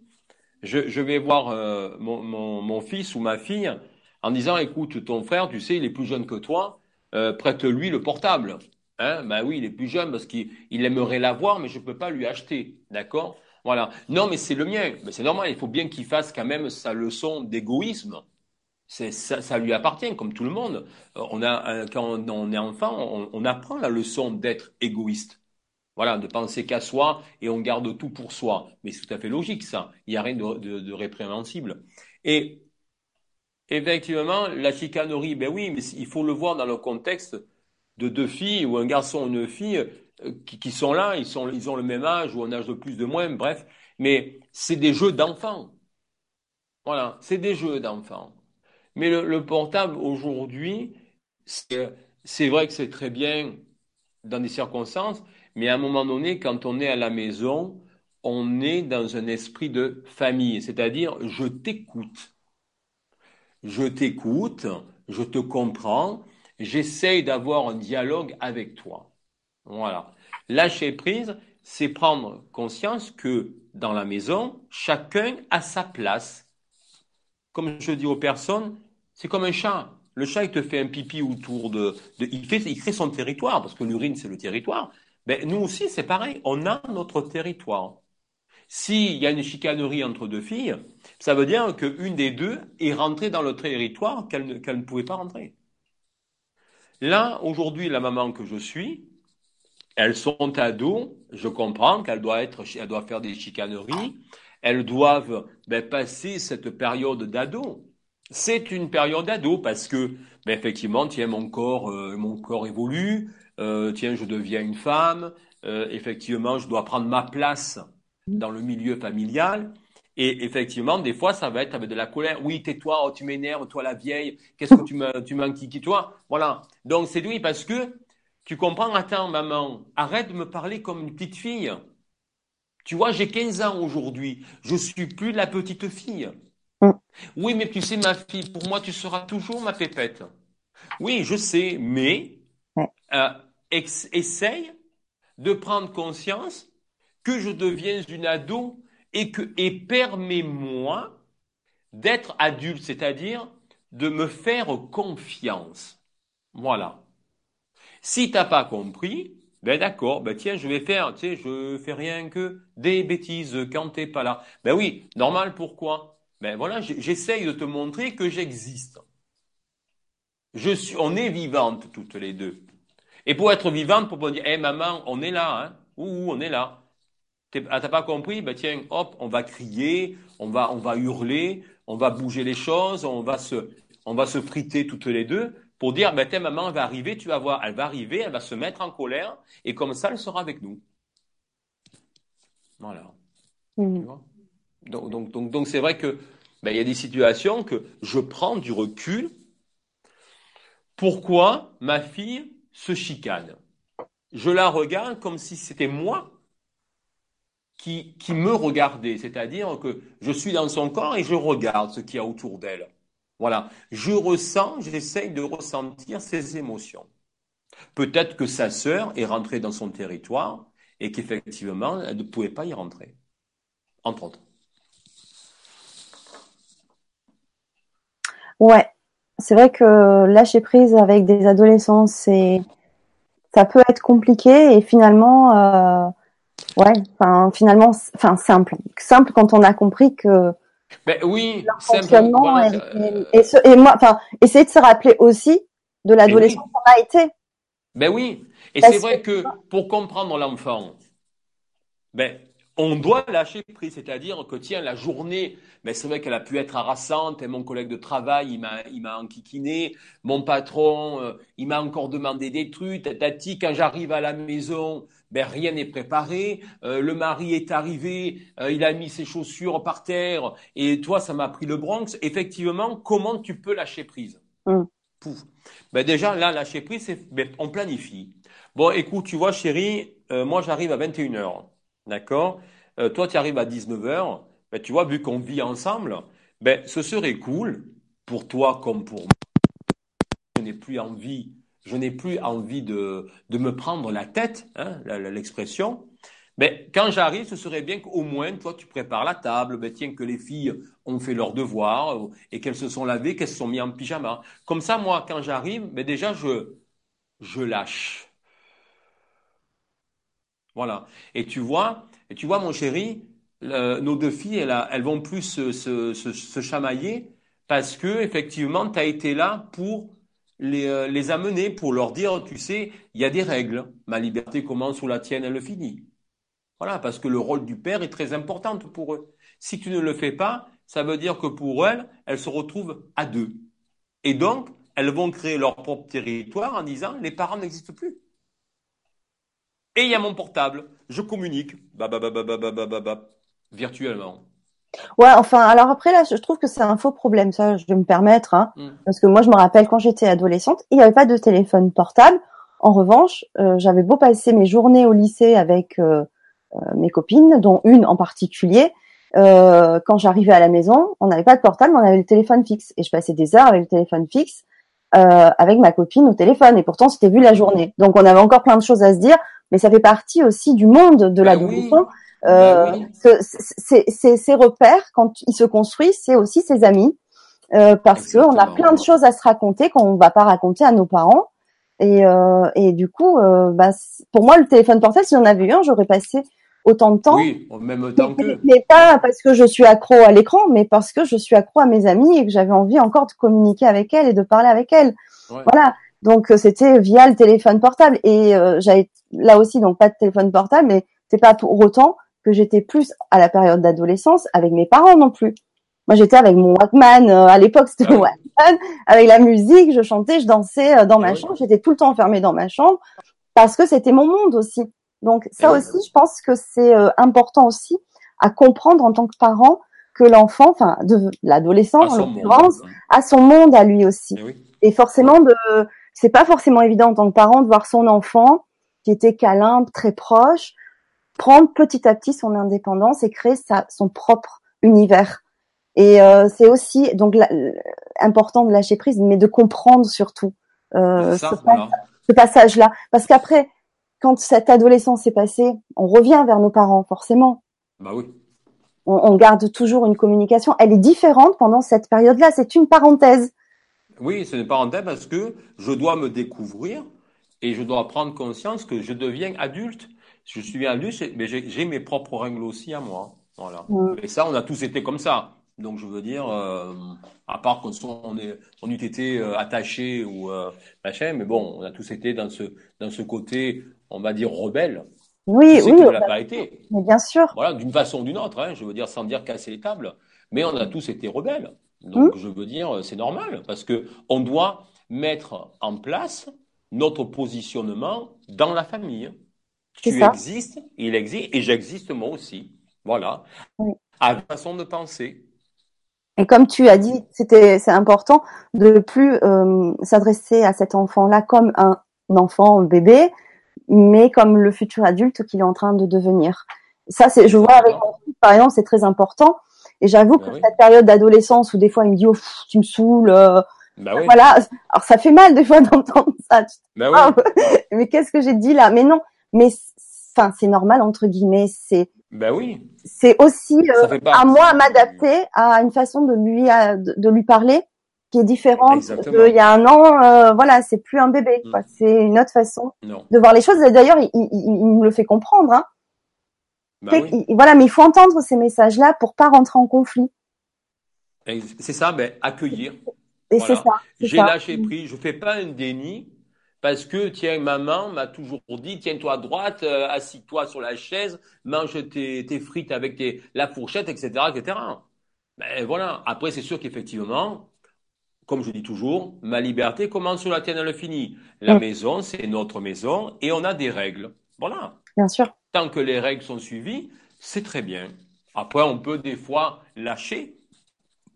S2: je, je vais voir euh, mon, mon, mon, fils ou ma fille en disant, écoute, ton frère, tu sais, il est plus jeune que toi, euh, prête-lui le portable. Hein ben oui, il est plus jeune parce qu'il aimerait l'avoir, mais je ne peux pas lui acheter. D'accord? Voilà. Non, mais c'est le mien. Mais c'est normal, il faut bien qu'il fasse quand même sa leçon d'égoïsme. Ça, lui appartient, comme tout le monde. Euh, on a, quand on est enfant, on, apprend la leçon d'être égoïste. Voilà, de penser qu'à soi et on garde tout pour soi. Mais c'est tout à fait logique, ça. Il n'y a rien de, de répréhensible. Et Effectivement, la chicanerie, ben oui, mais il faut le voir dans le contexte de deux filles ou un garçon ou une fille euh, qui, sont là, ils, sont, ils ont le même âge ou un âge de plus de moins, bref, mais c'est des jeux d'enfants. Voilà, c'est des jeux d'enfants. Mais le, portable aujourd'hui, c'est vrai que c'est très bien dans des circonstances, mais à un moment donné, quand on est à la maison, on est dans un esprit de famille, c'est-à-dire je t'écoute. Je t'écoute, je te comprends, j'essaye d'avoir un dialogue avec toi. Voilà. Lâcher prise, c'est prendre conscience que dans la maison, chacun a sa place. Comme je dis aux personnes, c'est comme un chat. Le chat, il te fait un pipi autour de, il, il crée son territoire, parce que l'urine, c'est le territoire. Ben, nous aussi, c'est pareil. On a notre territoire. S'il y a une chicanerie entre deux filles, ça veut dire qu'une des deux est rentrée dans le territoire qu'elle ne, pouvait pas rentrer. Là, aujourd'hui, la maman que je suis, elles sont ados, je comprends qu'elles doivent, être, faire des chicaneries, elles doivent ben, passer cette période d'ado. C'est une période d'ado parce que, ben, effectivement, tiens, mon corps, euh, mon corps évolue, euh, tiens, je deviens une femme, euh, effectivement, je dois prendre ma place dans le milieu familial. Et effectivement, des fois, ça va être avec de la colère. Oui, tais-toi, oh, tu m'énerves, toi la vieille, qu'est-ce que tu m'as, tu toi Voilà. Donc, c'est lui parce que tu comprends, attends, maman, arrête de me parler comme une petite fille. Tu vois, j'ai 15 ans aujourd'hui. Je suis plus la petite fille. Oui, mais tu sais, ma fille, pour moi, tu seras toujours ma pépette. Oui, je sais, mais euh, essaye de prendre conscience que je deviens une ado et que et permets-moi d'être adulte, c'est-à-dire de me faire confiance. Voilà. Si t'as pas compris, ben d'accord, ben tiens, je vais faire, tu sais, je fais rien que des bêtises quand t'es pas là. Ben oui, normal, pourquoi? Ben voilà, j'essaye de te montrer que j'existe. Je suis, on est vivantes toutes les deux. Et pour être vivante, pour dire, hé maman, on est là, hein Ouh, on est là. Ah, t'as pas compris? Ben tiens, hop, on va crier, on va, on va hurler, on va bouger les choses, on va se, on va se friter toutes les deux pour dire, ben tiens, maman elle va arriver, tu vas voir, elle va arriver, elle va se mettre en colère, et comme ça, elle sera avec nous. Voilà. Mmh. Donc, donc, donc, donc c'est vrai que ben, il y a des situations que je prends du recul. Pourquoi ma fille se chicane? Je la regarde comme si c'était moi qui, me regardait, c'est-à-dire que je suis dans son corps et je regarde ce qu'il y a autour d'elle. Voilà, je ressens, j'essaye de ressentir ses émotions. Peut-être que sa sœur est rentrée dans son territoire et qu'effectivement, elle ne pouvait pas y rentrer, entre autres.
S1: Ouais, c'est vrai que lâcher prise avec des adolescents, ça peut être compliqué et finalement, euh, ouais, enfin finalement, enfin simple, simple quand on a compris que
S2: ben oui,
S1: fonctionnement euh, et, moi, enfin, essayer de se rappeler aussi de l'adolescence qu'on a été.
S2: Ben oui, et c'est vrai que pour comprendre l'enfant, ben on doit lâcher prise, c'est-à-dire que tiens, la journée, mais c'est vrai qu'elle a pu être harassante, et mon collègue de travail, il m'a, il m'a enquiquiné, mon patron, euh, il m'a encore demandé des trucs, tati, quand j'arrive à la maison, ben rien n'est préparé, euh, le mari est arrivé, euh, il a mis ses chaussures par terre, et toi, ça m'a pris le Bronx. Effectivement, comment tu peux lâcher prise mm. Pouf. Ben déjà, là, lâcher prise, c'est, ben, on planifie. Bon, écoute, tu vois, chérie, moi, j'arrive à 21h. D'accord? Euh, Toi, tu arrives à 19h. Ben, tu vois, vu qu'on vit ensemble, ben, ce serait cool pour toi comme pour moi. Je n'ai plus envie, je n'ai plus envie de, de me prendre la tête, hein, l'expression. Ben, quand j'arrive, ce serait bien qu'au moins, toi, tu prépares la table, ben, tiens, que les filles ont fait leurs devoirs et qu'elles se sont lavées, qu'elles se sont mises en pyjama. Comme ça, moi, quand j'arrive, ben, déjà, je, je lâche. Voilà. Et tu vois, et tu vois, mon chéri, nos deux filles, elles, elles vont plus se, se, se, chamailler parce que effectivement, tu as été là pour les, euh, les, amener, pour leur dire, tu sais, il y a des règles. Ma liberté commence où la tienne, elle finit. Voilà, parce que le rôle du père est très important pour eux. Si tu ne le fais pas, ça veut dire que pour elles, elles se retrouvent à deux. Et donc, elles vont créer leur propre territoire en disant, les parents n'existent plus. Et il y a mon portable. Je communique. Virtuellement.
S1: Ouais, enfin, alors après là, je trouve que c'est un faux problème, ça, je vais me permettre, hein, mm. parce que moi, je me rappelle quand j'étais adolescente, il n'y avait pas de téléphone portable. En revanche, euh, j'avais beau passer mes journées au lycée avec euh, euh, mes copines, dont une en particulier. quand j'arrivais à la maison, on n'avait pas de portable, on avait le téléphone fixe, et je passais des heures avec le téléphone fixe avec ma copine au téléphone, et pourtant c'était vu la journée. Donc on avait encore plein de choses à se dire, mais ça fait partie aussi du monde de la l'adolescent. Euh, bah ces repères, quand ils se construisent, c'est aussi ses amis, euh, parce qu'on a plein de choses à se raconter qu'on ne va pas raconter à nos parents. Et, euh, et du coup, euh, bah, pour moi, le téléphone portable, si j'en avais eu un, j'aurais passé autant de temps.
S2: Oui, même temps que.
S1: Mais pas parce que je suis accro à l'écran, mais parce que je suis accro à mes amis et que j'avais envie encore de communiquer avec elles et de parler avec elles. Voilà. Donc euh, c'était via le téléphone portable et euh, j'avais là aussi donc pas de téléphone portable, mais c'est pas pour autant que j'étais plus à la période d'adolescence avec mes parents non plus. Moi, j'étais avec mon Walkman. Euh, à l'époque, c'était ah mon Walkman. Avec la musique, je chantais, je dansais euh, dans ma ah chambre. J'étais tout le temps enfermée dans ma chambre parce que c'était mon monde aussi. Donc ça eh aussi, je pense que c'est euh, important aussi à comprendre en tant que parent que l'enfant, enfin de l'adolescent en l'occurrence, a son monde à lui aussi. Eh Et forcément, de, c'est pas forcément évident en tant que parent de voir son enfant qui était câlin, très proche, prendre petit à petit son indépendance et créer sa, son propre univers. Et euh, c'est aussi donc important de lâcher prise, mais de comprendre surtout euh, ce, passage-là, parce qu'après, quand cette adolescence est passée, on revient vers nos parents forcément.
S2: Bah oui.
S1: On, on garde toujours une communication. Elle est différente pendant cette période-là. C'est une parenthèse.
S2: Oui, c'est une parenthèse parce que je dois me découvrir et je dois prendre conscience que je deviens adulte je suis adulte, mais j'ai mes propres règles aussi à moi. Voilà. Et ça, on a tous été comme ça. Donc, je veux dire, euh, à part qu'on on, on eût été euh, attaché ou euh, machin, mais bon, on a tous été dans ce, dans ce côté, on va dire, rebelle.
S1: Oui, oui.
S2: l'a pas été.
S1: Mais bien sûr.
S2: Voilà, d'une façon ou d'une autre, hein, je veux dire, sans dire casser les tables. Mais on a tous été rebelles. Donc, hmm. je veux dire, c'est normal, parce que on doit mettre en place notre positionnement dans la famille. Tu existes, il existe, et j'existe moi aussi. Voilà. À la façon de penser.
S1: Et comme tu as dit, c'était c'est important de plus euh, s'adresser à cet enfant-là comme un enfant, un bébé, mais comme le futur adulte qu'il est en train de devenir. Ça, c'est, je vois avec mon fils, par exemple, c'est très important. Et j'avoue ben que cette période d'adolescence où des fois il me dit, oh, tu me saoules. Euh,
S2: ben oui.
S1: Voilà. Alors ça fait mal des fois [laughs] d'entendre ça.
S2: Ben oui.
S1: mais qu'est-ce que j'ai dit là? Mais non, mais enfin c'est normal entre guillemets. C'est
S2: oui.
S1: C'est aussi euh, à moi à m'adapter à une façon de lui de, lui parler qui est différente. Il y a un an, euh, voilà, c'est plus un bébé. Mm. C'est une autre façon de voir les choses. D'ailleurs, il, il, il, me le fait comprendre. Hein.
S2: Ben
S1: voilà, mais il faut entendre ces messages-là pour pas rentrer en conflit.
S2: C'est ça, ben, accueillir.
S1: Et c'est ça.
S2: J'ai lâché prise. Je fais pas un déni parce que, tiens, maman m'a toujours dit, tiens-toi à droite, euh, assis-toi sur la chaise, mange tes, tes frites avec tes, la fourchette, etc., etc. Ben voilà. Après, c'est sûr qu'effectivement, comme je dis toujours, ma liberté commence sur la tienne, elle finit. La mm. maison, c'est notre maison et on a des règles. Voilà.
S1: Bien sûr.
S2: Tant que les règles sont suivies, c'est très bien. Après, on peut des fois lâcher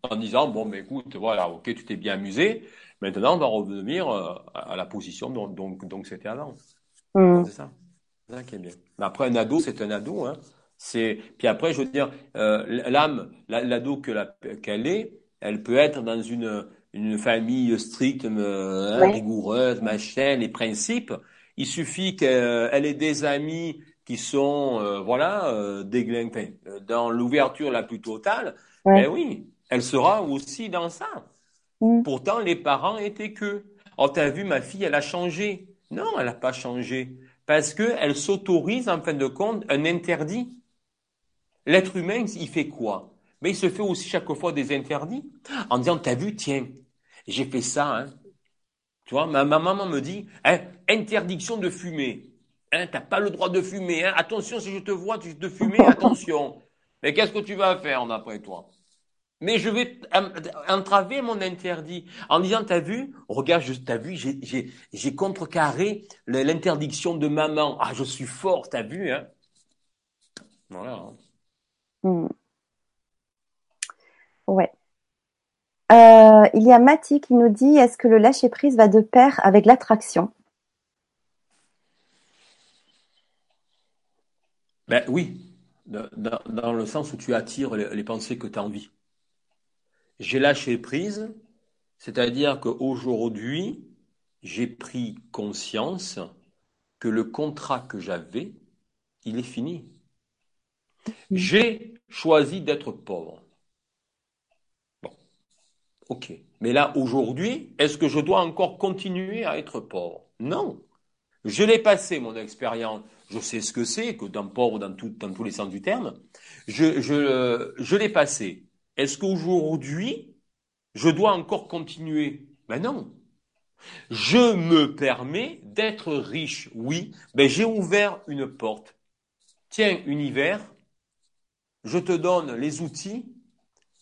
S2: en disant, bon, mais écoute, voilà, ok, tu t'es bien amusé, Maintenant, on va revenir euh, à la position dont donc donc c'était avant.
S1: Mm.
S2: C'est ça. C'est ça qui est bien. Mais après, un ado, c'est un ado. Hein. C'est puis après, je veux dire, euh, l'âme, l'ado que qu'elle est, elle peut être dans une une famille stricte, euh, rigoureuse, machin, les principes. Il suffit qu'elle ait des amis qui sont, voilà, euh, déglinqués, dans l'ouverture la plus totale. Ouais. Ben oui, elle sera aussi dans ça. Mm. Pourtant, les parents étaient que. Oh, t'as vu, ma fille, elle a changé. Non, elle n'a pas changé. Parce qu'elle s'autorise, en fin de compte, un interdit. L'être humain, il fait quoi? Mais il se fait aussi chaque fois des interdits. En disant, t'as vu, tiens, j'ai fait ça. Hein. Tu vois, ma, maman me dit, hein, interdiction de fumer. Hein, t'as pas le droit de fumer. Hein. Attention, si je te vois, tu te fumer, [laughs] attention. Mais qu'est-ce que tu vas faire d'après toi? Mais je vais entraver mon interdit en disant, t'as vu, regarde, t'as vu, j'ai contrecarré l'interdiction de maman. Ah, je suis fort, t'as vu, hein Voilà.
S1: Hmm. Ouais. Euh, il y a Mati qui nous dit est-ce que le lâcher prise va de pair avec l'attraction?
S2: Ben oui, dans, le sens où tu attires les, pensées que tu as envie. J'ai lâché prise, c'est-à-dire qu'aujourd'hui, j'ai pris conscience que le contrat que j'avais, il est fini. J'ai choisi d'être pauvre. Ok. Mais là, aujourd'hui, est-ce que je dois encore continuer à être pauvre? Non. Je l'ai passé, mon expérience. Je sais ce que c'est, que d'un pauvre dans, dans tous les sens du terme. Je, je, je l'ai passé. Est-ce qu'aujourd'hui, je dois encore continuer? Ben non. Je me permets d'être riche. Oui, ben j'ai ouvert une porte. Tiens, univers, je te donne les outils,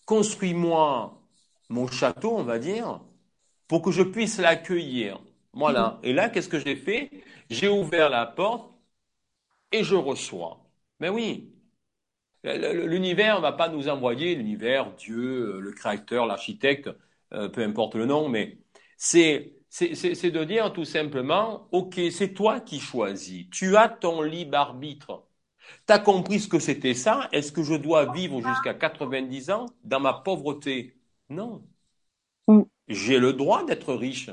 S2: construis-moi mon château, on va dire, pour que je puisse l'accueillir. Voilà. Et là, qu'est-ce que j'ai fait? J'ai ouvert la porte et je reçois. Mais oui, l'univers ne va pas nous envoyer, l'univers, Dieu, le créateur, l'architecte, euh, peu importe le nom, mais c'est c'est de dire tout simplement, OK, c'est toi qui choisis. Tu as ton libre arbitre. Tu as compris ce que c'était ça? Est-ce que je dois vivre jusqu'à 90 ans dans ma pauvreté? Non. Mm. J'ai le droit d'être riche.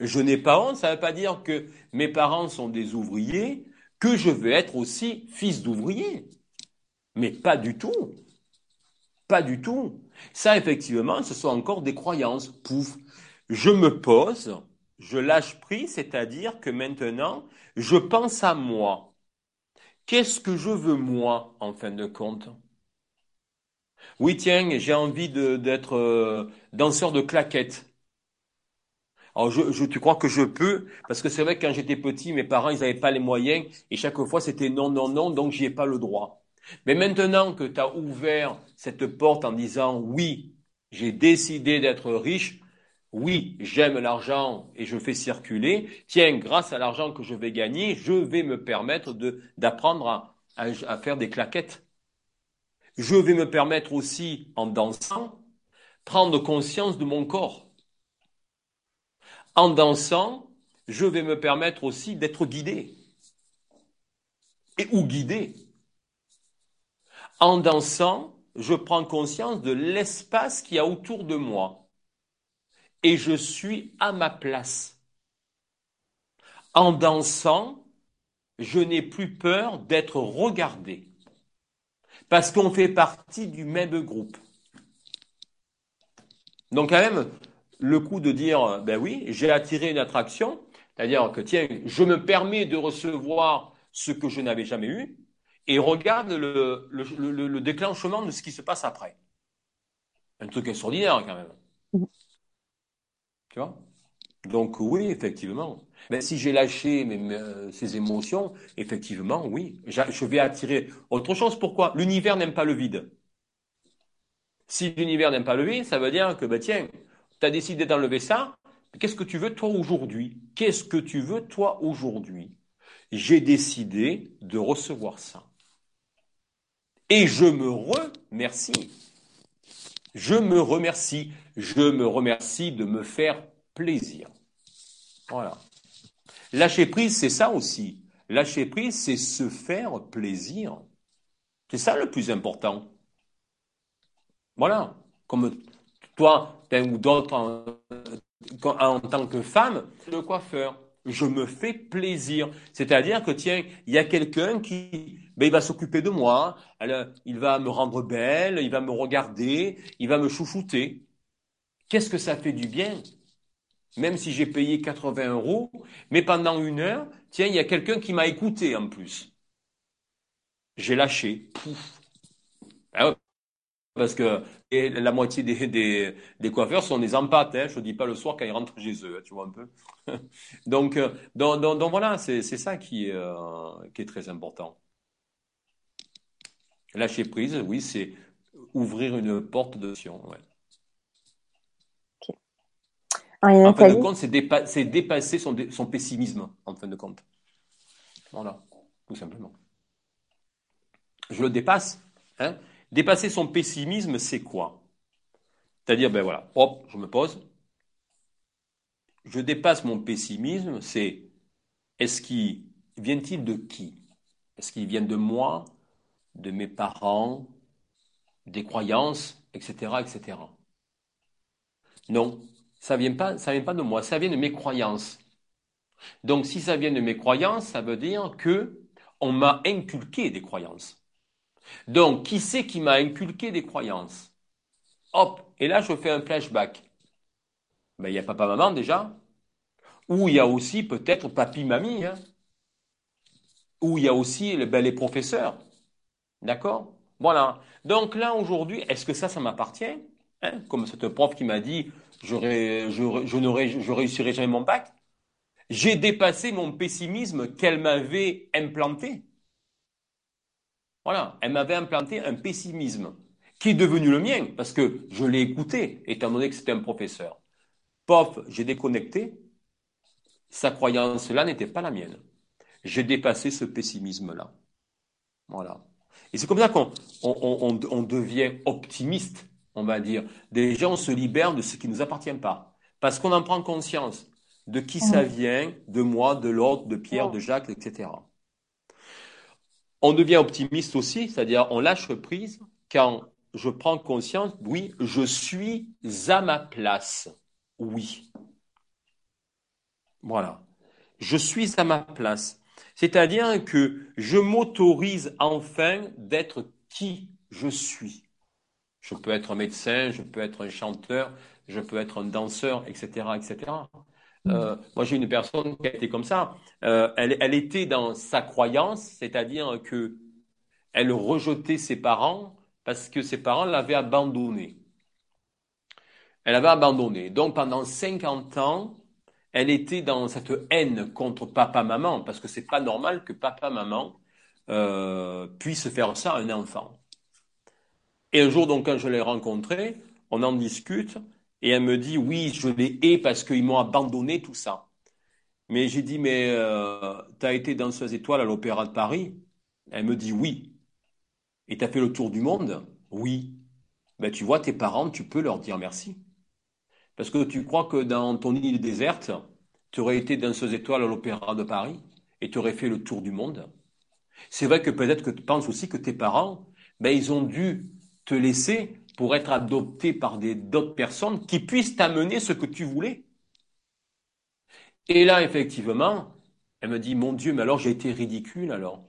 S2: Je n'ai pas honte, ça ne veut pas dire que mes parents sont des ouvriers, que je veux être aussi fils d'ouvrier. Mais pas du tout. Pas du tout. Ça, effectivement, ce sont encore des croyances. Pouf. Je me pose, je lâche prise, c'est-à-dire que maintenant, je pense à moi. Qu'est-ce que je veux moi, en fin de compte? Oui, tiens, j'ai envie d'être euh, danseur de claquettes. Alors, je, tu crois que je peux? Parce que c'est vrai que quand j'étais petit, mes parents, ils n'avaient pas les moyens et chaque fois, c'était non, non, non, donc j'y ai pas le droit. Mais maintenant que tu as ouvert cette porte en disant oui, j'ai décidé d'être riche, oui, j'aime l'argent et je fais circuler, tiens, grâce à l'argent que je vais gagner, je vais me permettre d'apprendre à, à faire des claquettes. Je vais me permettre aussi, en dansant, prendre conscience de mon corps. En dansant, je vais me permettre aussi d'être guidé. Et ou guidé. En dansant, je prends conscience de l'espace qu'il y a autour de moi. Et je suis à ma place. En dansant, je n'ai plus peur d'être regardé. Parce qu'on fait partie du même groupe. Donc quand même, le coup de dire, ben oui, j'ai attiré une attraction, c'est-à-dire que tiens, je me permets de recevoir ce que je n'avais jamais eu, et regarde le, le, déclenchement de ce qui se passe après. Un truc extraordinaire quand même. Mhm. Tu vois? Donc oui, effectivement. Mais si j'ai lâché mes, ces émotions, effectivement, oui, je vais attirer autre chose. Pourquoi? L'univers n'aime pas le vide. Si l'univers n'aime pas le vide, ça veut dire que, ben tiens, tu as décidé d'enlever ça, qu'est-ce que tu veux toi aujourd'hui? Qu'est-ce que tu veux toi aujourd'hui? J'ai décidé de recevoir ça. Et je me remercie. Je me remercie. Je me remercie de me faire plaisir. Voilà. Lâcher prise, c'est ça aussi. Lâcher prise, c'est se faire plaisir. C'est ça le plus important. Voilà. Comme toi ou d'autres en, en, tant que femme, le coiffeur. Je me fais plaisir. C'est-à-dire que, tiens, il y a quelqu'un qui, ben, va s'occuper de moi, il va me rendre belle, il va me regarder, il va me chouchouter. Qu'est-ce que ça fait du bien? Même si j'ai payé 80 euros, mais pendant une heure, tiens, il y a quelqu'un qui m'a écouté en plus. J'ai lâché. Pouf. Ben parce que la moitié des, coiffeurs sont des empâtes, hein, je ne dis pas le soir quand ils rentrent chez eux, hein, tu vois un peu. [laughs] donc, euh, donc, donc, voilà, c'est ça qui est, euh, qui est très important. Lâcher prise, oui, c'est ouvrir une porte de Sion. Ouais. En fin de compte, c'est dépasser son, son pessimisme, en fin de compte. Voilà, tout simplement. Je le dépasse Hein Dépasser son pessimisme, c'est quoi? C'est-à-dire, ben voilà, hop, je me pose. Je dépasse mon pessimisme, c'est est-ce qu'il vient-il de qui? Est-ce qu'il vient de moi, de mes parents, des croyances, etc., etc. Non, ça vient pas, vient pas de moi, ça vient de mes croyances. Donc, si ça vient de mes croyances, ça veut dire que on m'a inculqué des croyances. Donc, qui c'est qui m'a inculqué des croyances? Hop, et là, je fais un flashback. Ben, il y a papa-maman déjà, ou il y a aussi peut-être papy-mamie, hein. ou il y a aussi ben, les professeurs. D'accord? Voilà. Donc là, aujourd'hui, est-ce que ça, ça m'appartient? Hein? Comme cette prof qui m'a dit, je, je, je réussirai jamais mon bac. J'ai dépassé mon pessimisme qu'elle m'avait implanté. Voilà, elle m'avait implanté un pessimisme qui est devenu le mien parce que je l'ai écouté, étant donné que c'était un professeur. Pof, j'ai déconnecté. Sa croyance-là n'était pas la mienne. J'ai dépassé ce pessimisme-là. Voilà. Et c'est comme ça qu'on on, devient optimiste, on va dire. Des gens se libèrent de ce qui ne nous appartient pas. Parce qu'on en prend conscience de qui ça vient, de moi, de l'autre, de Pierre, de Jacques, etc. On devient optimiste aussi, c'est-à-dire on lâche prise quand je prends conscience, oui, je suis à ma place. Oui. Voilà. Je suis à ma place. C'est-à-dire que je m'autorise enfin d'être qui je suis. Je peux être un médecin, je peux être un chanteur, je peux être un danseur, etc., etc. Euh, moi, j'ai une personne qui a été comme ça. Euh, elle, elle, était dans sa croyance, c'est-à-dire que elle rejetait ses parents parce que ses parents l'avaient abandonnée. Elle avait abandonné. Donc, pendant 50 ans, elle était dans cette haine contre papa-maman, parce que c'est pas normal que papa-maman euh, puisse faire ça à un enfant. Et un jour, donc, quand je l'ai rencontrée, on en discute, et elle me dit, oui, je les hais parce qu'ils m'ont abandonné, tout ça. Mais j'ai dit, mais euh, tu as été danseuse étoile à l'Opéra de Paris? Elle me dit, oui. Et tu as fait le tour du monde? Oui. Ben, tu vois, tes parents, tu peux leur dire merci. Parce que tu crois que dans ton île déserte, tu aurais été danseuse étoile à l'Opéra de Paris et tu aurais fait le tour du monde? C'est vrai que peut-être que tu penses aussi que tes parents, ben, ils ont dû te laisser pour être adopté par d'autres personnes qui puissent t'amener ce que tu voulais. Et là, effectivement, elle me dit, mon Dieu, mais alors j'ai été ridicule alors.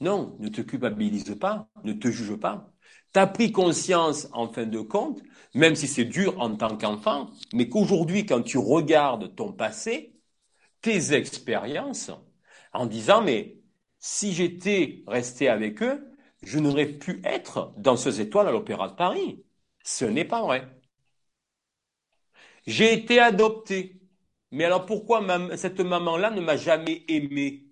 S2: Non, ne te culpabilise pas, ne te juge pas. Tu as pris conscience, en fin de compte, même si c'est dur en tant qu'enfant, mais qu'aujourd'hui, quand tu regardes ton passé, tes expériences, en disant, mais si j'étais resté avec eux, je n'aurais pu être dans ces étoiles à l'Opéra de Paris. Ce n'est pas vrai. J'ai été adopté. Mais alors pourquoi cette maman-là ne m'a jamais aimé?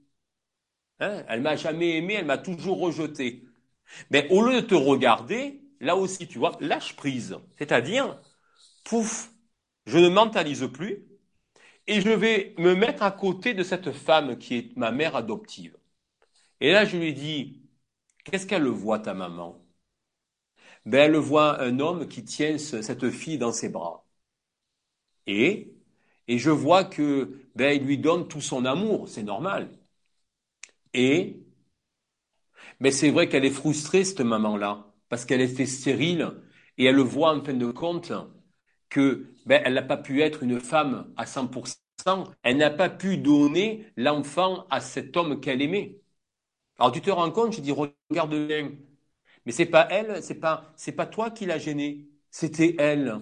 S2: Hein? Elle m'a jamais aimé, elle m'a toujours rejeté. Mais au lieu de te regarder, là aussi, tu vois, lâche prise. C'est-à-dire, pouf, je ne mentalise plus et je vais me mettre à côté de cette femme qui est ma mère adoptive. Et là, je lui dis, Qu'est-ce qu'elle voit, ta maman? Ben, Elle voit un homme qui tient cette fille dans ses bras. Et, et je vois que ben, lui donne tout son amour, c'est normal. Et c'est vrai qu'elle est frustrée, cette maman-là, parce qu'elle est stérile et elle voit en fin de compte que ben, elle n'a pas pu être une femme à 100%, elle n'a pas pu donner l'enfant à cet homme qu'elle aimait. Alors tu te rends compte, je dis regarde bien. Mais c'est pas elle, c'est pas c'est pas toi qui l'a gênée, c'était elle.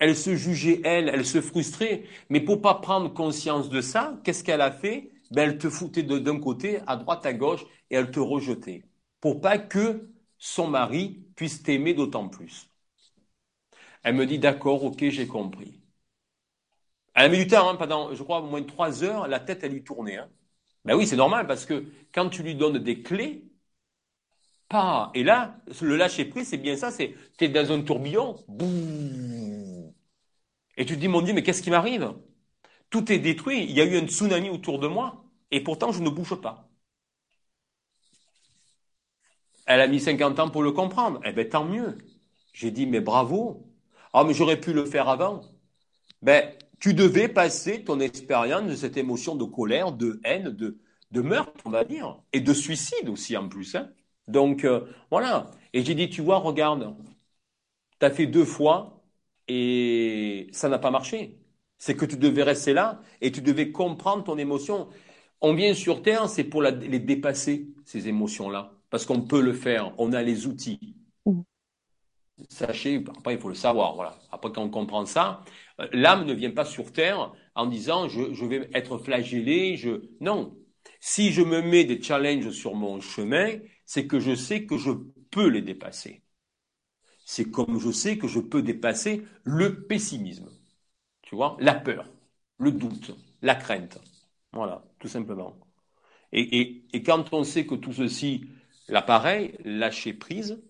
S2: Elle se jugeait elle, elle se frustrait, mais pour pas prendre conscience de ça, qu'est-ce qu'elle a fait? Ben, elle te foutait d'un côté, à droite, à gauche, et elle te rejetait, pour pas que son mari puisse t'aimer d'autant plus. Elle me dit d'accord, ok, j'ai compris. Elle a mis du temps, hein, pendant, je crois, au moins trois heures, la tête, elle lui tournait. Hein. Ben oui, c'est normal parce que quand tu lui donnes des clés, pas. Et là, le lâcher prise, c'est bien ça, c'est tu es dans un tourbillon, et tu te dis mon Dieu, mais qu'est-ce qui m'arrive? Tout est détruit, il y a eu un tsunami autour de moi, et pourtant je ne bouge pas. Elle a mis 50 ans pour le comprendre. Eh bien, tant mieux. J'ai dit, mais bravo. Ah, mais j'aurais pu le faire avant. Ben, tu devais passer ton expérience de cette émotion de colère, de haine, de, de meurtre, on va dire, et de suicide aussi en plus. Hein. Donc, euh, voilà. Et j'ai dit, tu vois, regarde, tu as fait deux fois et ça n'a pas marché. C'est que tu devais rester là et tu devais comprendre ton émotion. On vient sur Terre, c'est pour les dépasser, ces émotions-là. Parce qu'on peut le faire, on a les outils. Mmh. Sachez, après il faut le savoir, voilà. Après quand on comprend ça, l'âme ne vient pas sur Terre en disant je, vais être flagellé, je... Non. Si je me mets des challenges sur mon chemin, c'est que je sais que je peux les dépasser. C'est comme je sais que je peux dépasser le pessimisme. Tu vois, la peur, le doute, la crainte. Voilà, tout simplement. Et, quand on sait que tout ceci, l'appareil, lâcher prise,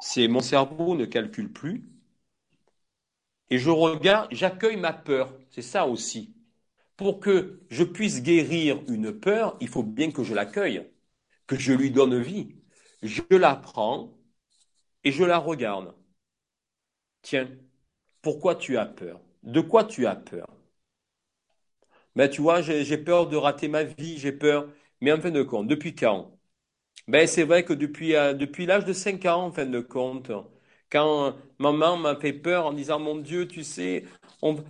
S2: c'est mon cerveau ne calcule plus. Et je regarde, j'accueille ma peur. C'est ça aussi. Pour que je puisse guérir une peur, il faut bien que je l'accueille, que je lui donne vie. Je la prends et je la regarde. Tiens, pourquoi tu as peur? De quoi tu as peur? Ben tu vois, j'ai peur de rater ma vie, j'ai peur. Mais en fin de compte, depuis quand? Ben c'est vrai que depuis, euh, depuis l'âge de 5 ans, en fin de compte, quand maman m'a fait peur en disant mon Dieu, tu sais,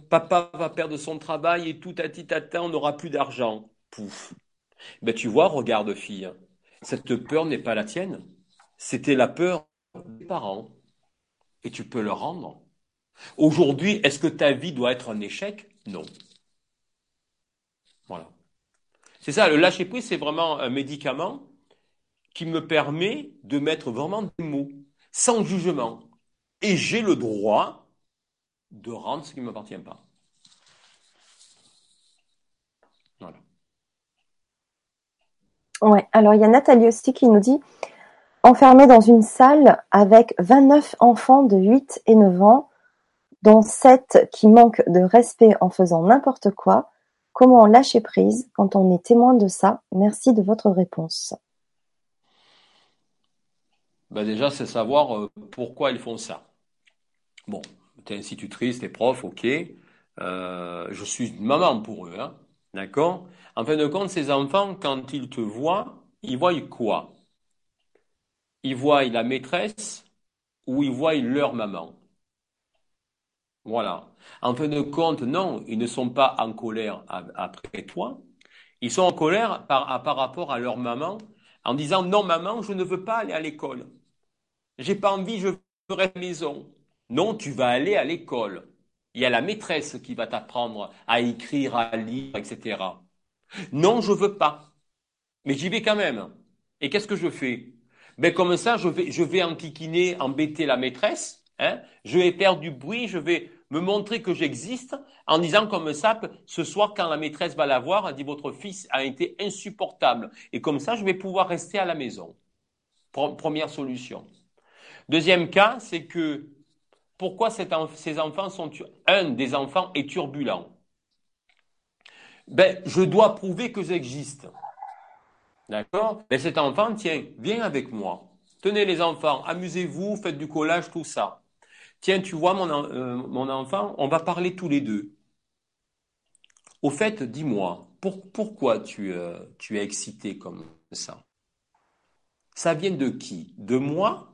S2: papa va perdre son travail et tout à à on n'aura plus d'argent. Pouf. Ben tu vois, regarde fille, cette peur n'est pas la tienne. C'était la peur des parents. Et tu peux le rendre. Aujourd'hui, est-ce que ta vie doit être un échec? Non. Voilà. C'est ça, le lâcher-prise, c'est vraiment un médicament qui me permet de mettre vraiment des mots, sans jugement. Et j'ai le droit de rendre ce qui ne m'appartient pas.
S1: Voilà. Ouais, alors il y a Nathalie aussi qui nous dit Enfermé dans une salle avec 29 enfants de 8 et 9 ans, dont sept qui manquent de respect en faisant n'importe quoi, comment lâcher prise quand on est témoin de ça? Merci de votre réponse.
S2: Ben déjà, c'est savoir euh, pourquoi ils font ça. Bon, tu es institutrice, tu es prof, ok. Euh, je suis maman pour eux, hein, d'accord En fin de compte, ces enfants, quand ils te voient, ils voient quoi? Ils voient la maîtresse ou ils voient leur maman? Voilà. En fin de compte, non, ils ne sont pas en colère après toi. Ils sont en colère par, par rapport à leur maman en disant non maman, je ne veux pas aller à l'école. J'ai pas envie, je veux rester à la maison. Non, tu vas aller à l'école. Il y a la maîtresse qui va t'apprendre à écrire, à lire, etc. Non, je veux pas. Mais j'y vais quand même. Et qu'est-ce que je fais? Ben comme ça, je vais, je enquiquiner, embêter la maîtresse. Hein je vais faire du bruit, je vais me montrer que j'existe en disant comme ça, ce soir quand la maîtresse va la voir, elle dit votre fils a été insupportable. Et comme ça, je vais pouvoir rester à la maison. Première solution. Deuxième cas, c'est que pourquoi ces enfants sont un des enfants est turbulent? Ben, je dois prouver que j'existe. D'accord? Mais cet enfant, tiens, viens avec moi. Tenez les enfants, amusez-vous, faites du collage, tout ça. Tiens, tu vois, euh, mon, enfant, on va parler tous les deux. Au fait, dis-moi, pourquoi euh, tu es excité comme ça? Ça vient de qui? De moi?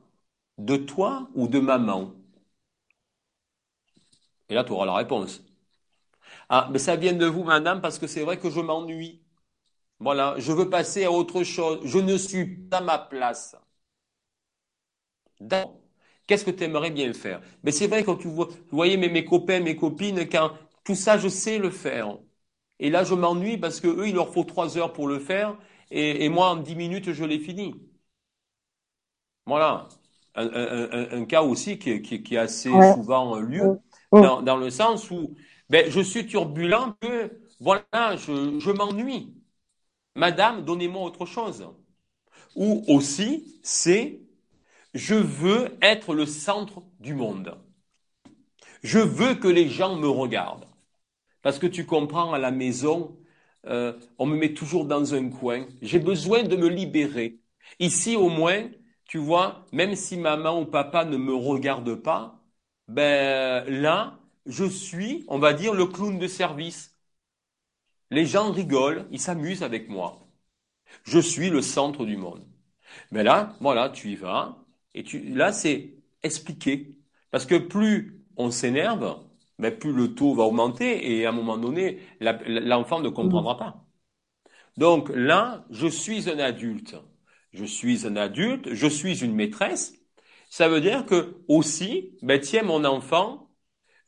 S2: De toi? Ou de maman? Et là, tu auras la réponse. Ah, mais ça vient de vous, madame, parce que c'est vrai que je m'ennuie. Voilà, je veux passer à autre chose. Je ne suis pas à ma place. D'accord. Qu'est-ce que tu aimerais bien faire? Mais c'est vrai quand tu vois, vous voyez mes, mes copains, mes copines, quand tout ça, je sais le faire. Et là, je m'ennuie parce que eux, il leur faut trois heures pour le faire, et, moi, en dix minutes, je l'ai fini. Voilà. Un, cas aussi qui, qui, est assez souvent lieu, dans, dans, le sens où ben, je suis turbulent que, voilà, je, je m'ennuie. Madame, donnez-moi autre chose. Ou aussi, c'est je veux être le centre du monde. Je veux que les gens me regardent. Parce que tu comprends, à la maison, euh, on me met toujours dans un coin. J'ai besoin de me libérer. Ici, au moins, tu vois, même si maman ou papa ne me regarde pas, ben là, je suis, on va dire, le clown de service. Les gens rigolent, ils s'amusent avec moi. Je suis le centre du monde. Mais là, voilà, tu y vas. Et tu, là, c'est expliquer. Parce que plus on s'énerve, mais plus le taux va augmenter et à un moment donné, l'enfant ne comprendra pas. Donc là, je suis un adulte. Je suis un adulte, je suis une maîtresse. Ça veut dire que aussi, ben tiens mon enfant,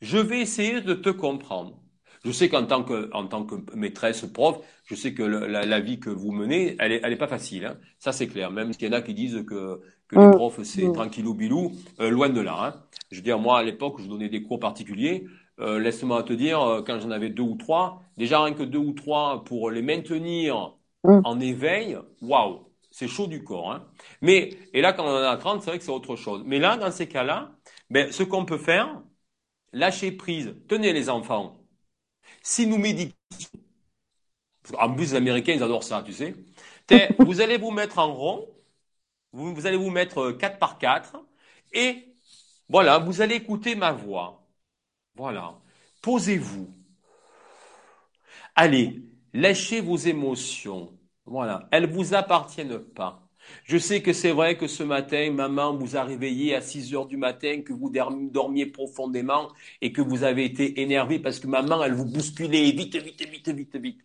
S2: je vais essayer de te comprendre. Je sais qu'en tant que, en tant que maîtresse, prof, je sais que la, vie que vous menez, elle est, elle est pas facile. Hein. Ça, c'est clair. Même s'il y en a qui disent que, que les mm. profs, c'est mm. tranquillou bilou, euh, loin de là. Hein. Je veux dire, moi, à l'époque, je donnais des cours particuliers. Euh, Laisse-moi te dire, euh, quand j'en avais deux ou trois, déjà rien que deux ou trois pour les maintenir mm. en éveil, waouh, c'est chaud du corps. Hein. Mais et là, quand on en a 30, c'est vrai que c'est autre chose. Mais là, dans ces cas-là, ben, ce qu'on peut faire, lâcher prise. Tenez les enfants, si nous méditons, en plus les Américains ils adorent ça, tu sais, vous allez vous mettre en rond, vous, allez vous mettre 4 euh, par 4 et voilà, vous allez écouter ma voix. Voilà. Posez-vous. Allez, lâchez vos émotions. Voilà. Elles vous appartiennent pas. Je sais que c'est vrai que ce matin, maman vous a réveillé à 6 heures du matin, que vous dormiez profondément et que vous avez été énervé parce que maman, elle vous bousculait vite, vite, vite, vite, vite.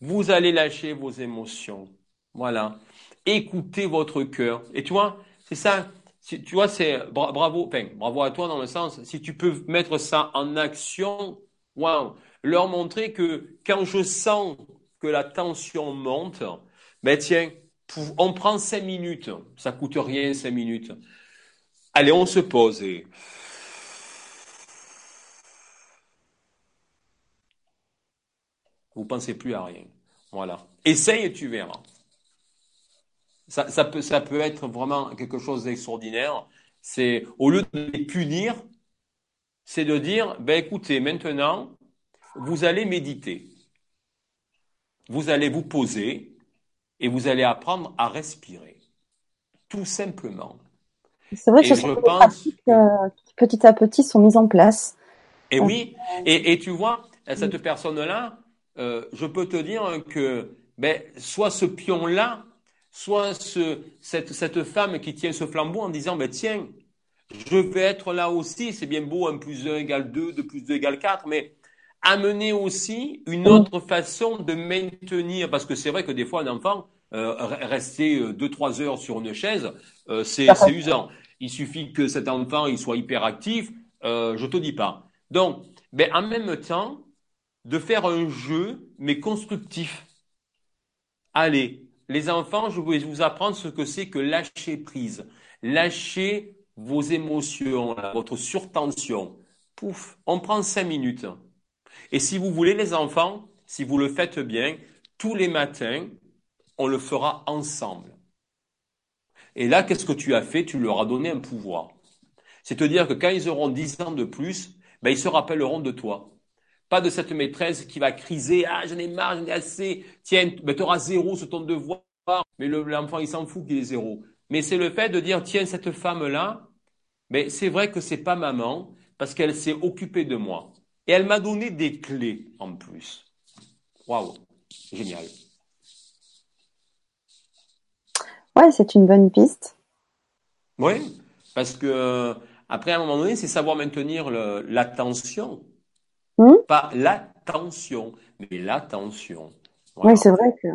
S2: Vous allez lâcher vos émotions. Voilà. Écoutez votre cœur. Et tu vois, c'est ça. Tu vois, c'est bravo, enfin, bravo à toi dans le sens, si tu peux mettre ça en action, waouh, leur montrer que quand je sens que la tension monte, ben tiens, on prend cinq minutes. Ça coûte rien, cinq minutes. Allez, on se pose et... Vous pensez plus à rien. Voilà. Essaye et tu verras. Ça, peut, ça peut être vraiment quelque chose d'extraordinaire. C'est au lieu de les punir, c'est de dire ben écoutez, maintenant, vous allez méditer. Vous allez vous poser, et vous allez apprendre à respirer. Tout simplement.
S1: C'est vrai que ce sont des pratiques euh, qui petit à petit sont mises en place.
S2: Et oui, et, tu vois, cette personne-là, euh, je peux te dire que ben, soit ce pion-là, soit ce, cette, cette femme qui tient ce flambeau en disant, ben, tiens, je vais être là aussi, c'est bien beau, 1 plus 1 égale 2, 2 plus 2 égale 4, mais amener aussi une autre façon de maintenir, parce que c'est vrai que des fois un enfant, euh, rester 2-3 euh, heures sur une chaise, euh, c'est usant. Il suffit que cet enfant il soit hyperactif, euh, je te dis pas. Donc, ben, en même temps, de faire un jeu, mais constructif. Allez, les enfants, je vais vous apprendre ce que c'est que lâcher prise. Lâcher vos émotions, votre surtension. Pouf, on prend cinq minutes. Et si vous voulez, les enfants, si vous le faites bien, tous les matins, on le fera ensemble. Et là, qu'est-ce que tu as fait? Tu leur as donné un pouvoir. C'est-à-dire que quand ils auront 10 ans de plus, ben, ils se rappelleront de toi. Pas de cette maîtresse qui va criser, ah, j'en ai marre, j'en ai assez, tiens, ben, tu auras zéro sur ton devoir, mais l'enfant, il s'en fout qu'il ait zéro. Mais c'est le fait de dire, tiens, cette femme-là, mais c'est vrai que c'est pas maman, parce qu'elle s'est occupée de moi. Et elle m'a donné des clés en plus. Waouh, génial.
S1: Ouais, c'est une bonne piste.
S2: Oui, parce que euh, après, à un moment donné, c'est savoir maintenir l'attention. Hmm? Pas l'attention, mais l'attention.
S1: Oui, c'est vrai que.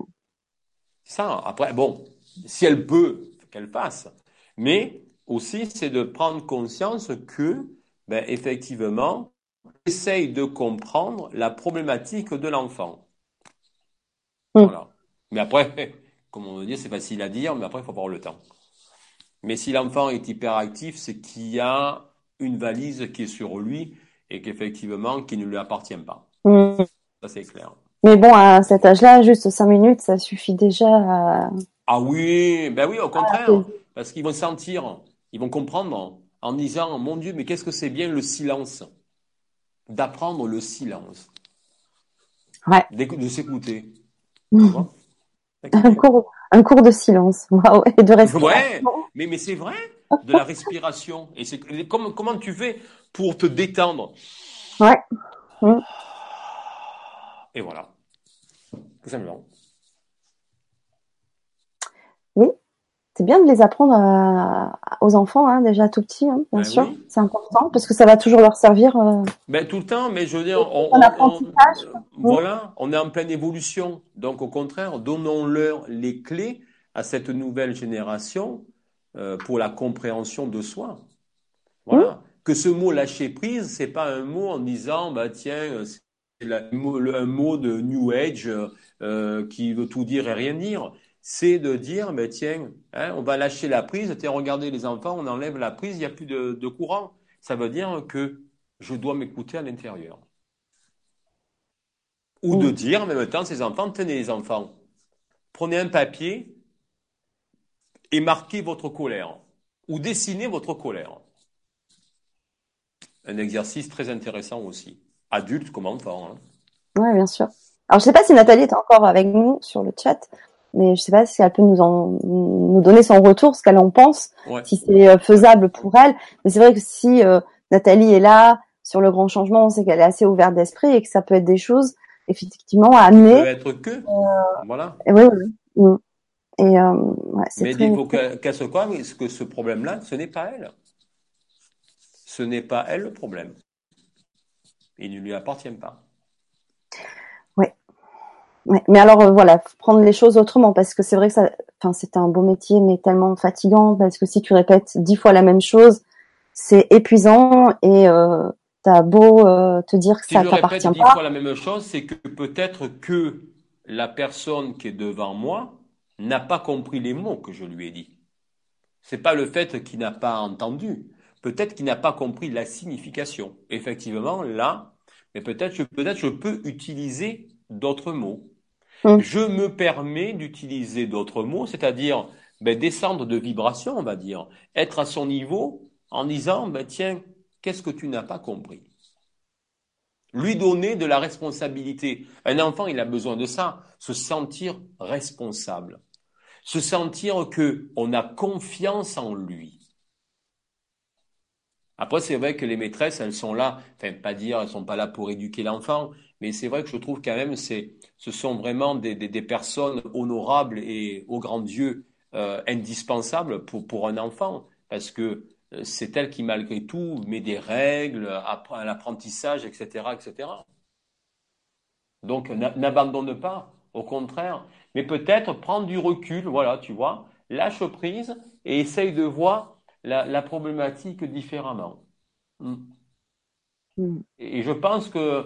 S2: Ça, après, bon, si elle peut, qu'elle fasse. Mais aussi, c'est de prendre conscience que, ben, effectivement, essaye de comprendre la problématique de l'enfant. Hmm. Voilà. Mais après, [laughs] comme on veut dire, c'est facile à dire, mais après, il faut avoir le temps. Mais si l'enfant est hyperactif, c'est qu'il y a une valise qui est sur lui et qu'effectivement, qui ne lui appartient pas. Mm. Ça, c'est clair.
S1: Mais bon, à cet âge-là, juste cinq minutes, ça suffit déjà à...
S2: Ah oui, ben oui, au contraire. Ah, parce qu'ils vont sentir, ils vont comprendre en disant, mon Dieu, mais qu'est-ce que c'est bien le silence? D'apprendre le silence.
S1: Ouais.
S2: De s'écouter.
S1: Mm. Un cours, un cours de silence, [laughs] et de respiration.
S2: Ouais, mais, mais c'est vrai, de la respiration. Et c'est comment, comment tu fais pour te détendre?
S1: Ouais. Mm.
S2: Et voilà. Tout simplement.
S1: C'est bien de les apprendre aux enfants, hein, déjà tout petits, hein, bien ben sûr. C'est important parce que ça va toujours leur servir. Euh,
S2: ben, tout le temps, mais je veux dire, on, voilà, on est en pleine évolution. Donc, au contraire, donnons-leur les clés à cette nouvelle génération euh, pour la compréhension de soi. Voilà. Que ce mot lâcher prise, c'est pas un mot en disant, bah tiens, c'est un mot de New Age euh, qui veut tout dire et rien dire c'est de dire, mais tiens, hein, on va lâcher la prise, tiens, regardez les enfants, on enlève la prise, il n'y a plus de, courant. Ça veut dire que je dois m'écouter à l'intérieur. Ou de dire, en même temps, ces enfants, tenez les enfants, prenez un papier et marquez votre colère, ou dessinez votre colère. Un exercice très intéressant aussi, adulte comme enfant. Hein.
S1: Oui, bien sûr. Alors, je ne sais pas si Nathalie est encore avec nous sur le chat mais je sais pas si elle peut nous en nous donner son retour, ce qu'elle en pense, si c'est euh, faisable pour elle. Mais c'est vrai que si euh, Nathalie est là sur le grand changement, on sait qu'elle est assez ouverte d'esprit et que ça peut être des choses effectivement à amener. Ça
S2: peut être que, euh, voilà.
S1: Et oui, oui. Et euh,
S2: ouais, Mais il faut qu'elle se croie que ce problème-là, ce n'est pas elle. Ce n'est pas elle le problème. Il ne lui appartient pas.
S1: Mais alors euh, voilà, prendre les choses autrement parce que c'est vrai que ça, enfin c'est un beau métier mais tellement fatigant parce que si tu répètes dix fois la même chose, c'est épuisant et euh, t'as beau euh, te dire que ça t'appartient pas. Si
S2: dix fois la même chose, c'est que peut-être que la personne qui est devant moi n'a pas compris les mots que je lui ai dit. C'est pas le fait qu'il n'a pas entendu. Peut-être qu'il n'a pas compris la signification. Effectivement, là, mais peut-être peut-être je peux utiliser d'autres mots. Hum. Je me permets d'utiliser d'autres mots, c'est-à-dire ben, descendre de vibration, on va dire, être à son niveau en disant, ben, tiens, qu'est-ce que tu n'as pas compris? Lui donner de la responsabilité. Un enfant, il a besoin de ça, se sentir responsable, se sentir que on a confiance en lui. Après, c'est vrai que les maîtresses, elles sont là, enfin, pas dire, elles sont pas là pour éduquer l'enfant, mais c'est vrai que je trouve quand même, c'est, ce sont vraiment des, des, personnes honorables et au grand Dieu euh, indispensables pour, pour un enfant, parce que euh, c'est elle qui, malgré tout, met des règles, à l'apprentissage, etc., etc. Donc, n'abandonne pas, au contraire, mais peut-être prendre du recul, voilà, tu vois, lâche prise et essaye de voir la, la problématique différemment. Hmm. Hmm. Et je pense que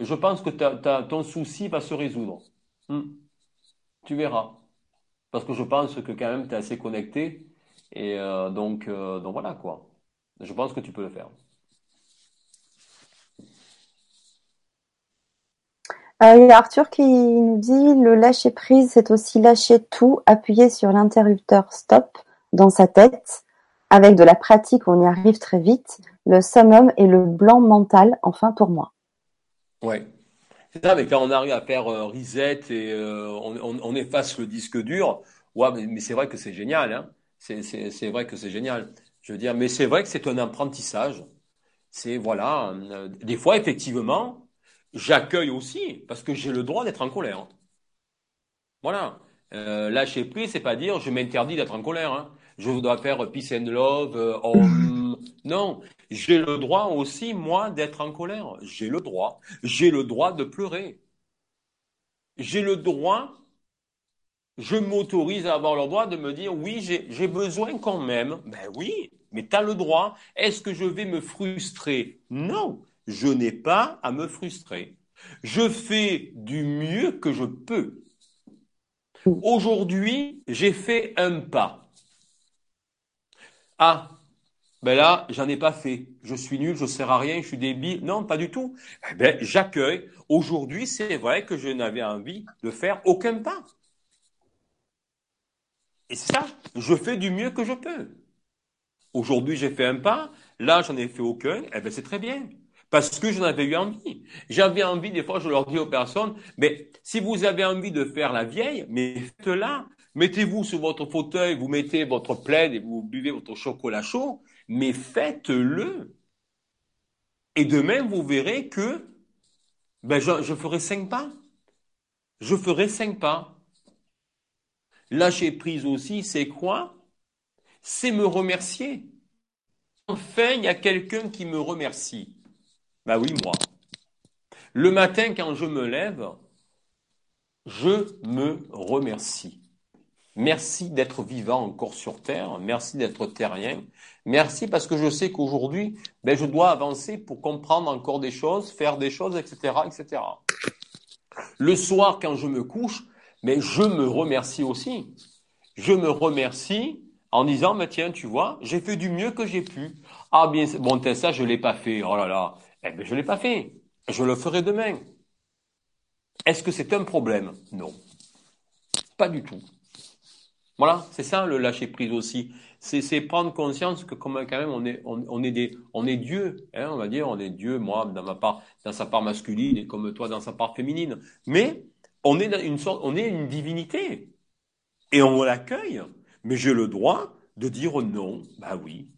S2: je pense que ton souci va se résoudre. Hmm. Tu verras. Parce que je pense que quand même tu es assez connecté. Et euh, donc, euh, donc voilà quoi. Je pense que tu peux le faire.
S1: Euh, il y a Arthur qui nous dit le lâcher prise, c'est aussi lâcher tout, appuyer sur l'interrupteur stop dans sa tête. Avec de la pratique, on y arrive très vite. Le summum est le blanc mental, enfin pour moi.
S2: Ouais. C'est ça, mais quand on arrive à faire euh, reset et euh, on, efface le disque dur, ouais, mais, c'est vrai que c'est génial. Hein. C'est vrai que c'est génial. Je veux dire, mais c'est vrai que c'est un apprentissage. C'est voilà. Euh, des fois, effectivement, j'accueille aussi parce que j'ai le droit d'être en colère. Voilà. lâcher prise, c'est pas dire je m'interdis d'être en colère. Hein. Je dois faire peace and love. Non, j'ai le droit aussi, moi, d'être en colère. J'ai le droit. J'ai le droit de pleurer. J'ai le droit, je m'autorise à avoir le droit de me dire, oui, j'ai besoin quand même. Ben oui, mais tu as le droit. Est-ce que je vais me frustrer? Non, je n'ai pas à me frustrer. Je fais du mieux que je peux. Aujourd'hui, j'ai fait un pas. Ah, ben là, j'en ai pas fait. Je suis nul, je sers à rien, je suis débile. Non, pas du tout. Eh ben, j'accueille. Aujourd'hui, c'est vrai que je n'avais envie de faire aucun pas. Et ça. Je fais du mieux que je peux. Aujourd'hui, j'ai fait un pas. Là, j'en ai fait aucun. Eh ben, c'est très bien. parce que j'en avais eu envie. J'avais envie, des fois, je leur dis aux personnes, mais si vous avez envie de faire la vieille, mais faites-la. Mettez-vous sur votre fauteuil, vous mettez votre plaid et vous buvez votre chocolat chaud, mais faites-le. Et demain, vous verrez que ben, je, je ferai cinq pas. Je ferai cinq pas. Lâcher prise aussi, c'est quoi? C'est me remercier. Enfin, il y a quelqu'un qui me remercie. Ben oui, moi. Le matin, quand je me lève, je me remercie. Merci d'être vivant encore sur Terre. Merci d'être terrien. Merci parce que je sais qu'aujourd'hui, ben, je dois avancer pour comprendre encore des choses, faire des choses, etc., etc. Le soir, quand je me couche, mais je me remercie aussi. Je me remercie en disant, mais tiens, tu vois, j'ai fait du mieux que j'ai pu. Ah bien, bon, ça, je l'ai pas fait. Oh là là. Eh ben, je l'ai pas fait. Je le ferai demain. Est-ce que c'est un problème? Non. Pas du tout. Voilà, c'est ça le lâcher prise aussi. C'est prendre conscience que quand même on est on, est des on est Dieu, hein, on va dire on est Dieu. Moi dans ma part dans sa part masculine et comme toi dans sa part féminine. Mais on est une sorte on est une divinité et on l'accueille. Mais j'ai le droit de dire non. Bah oui,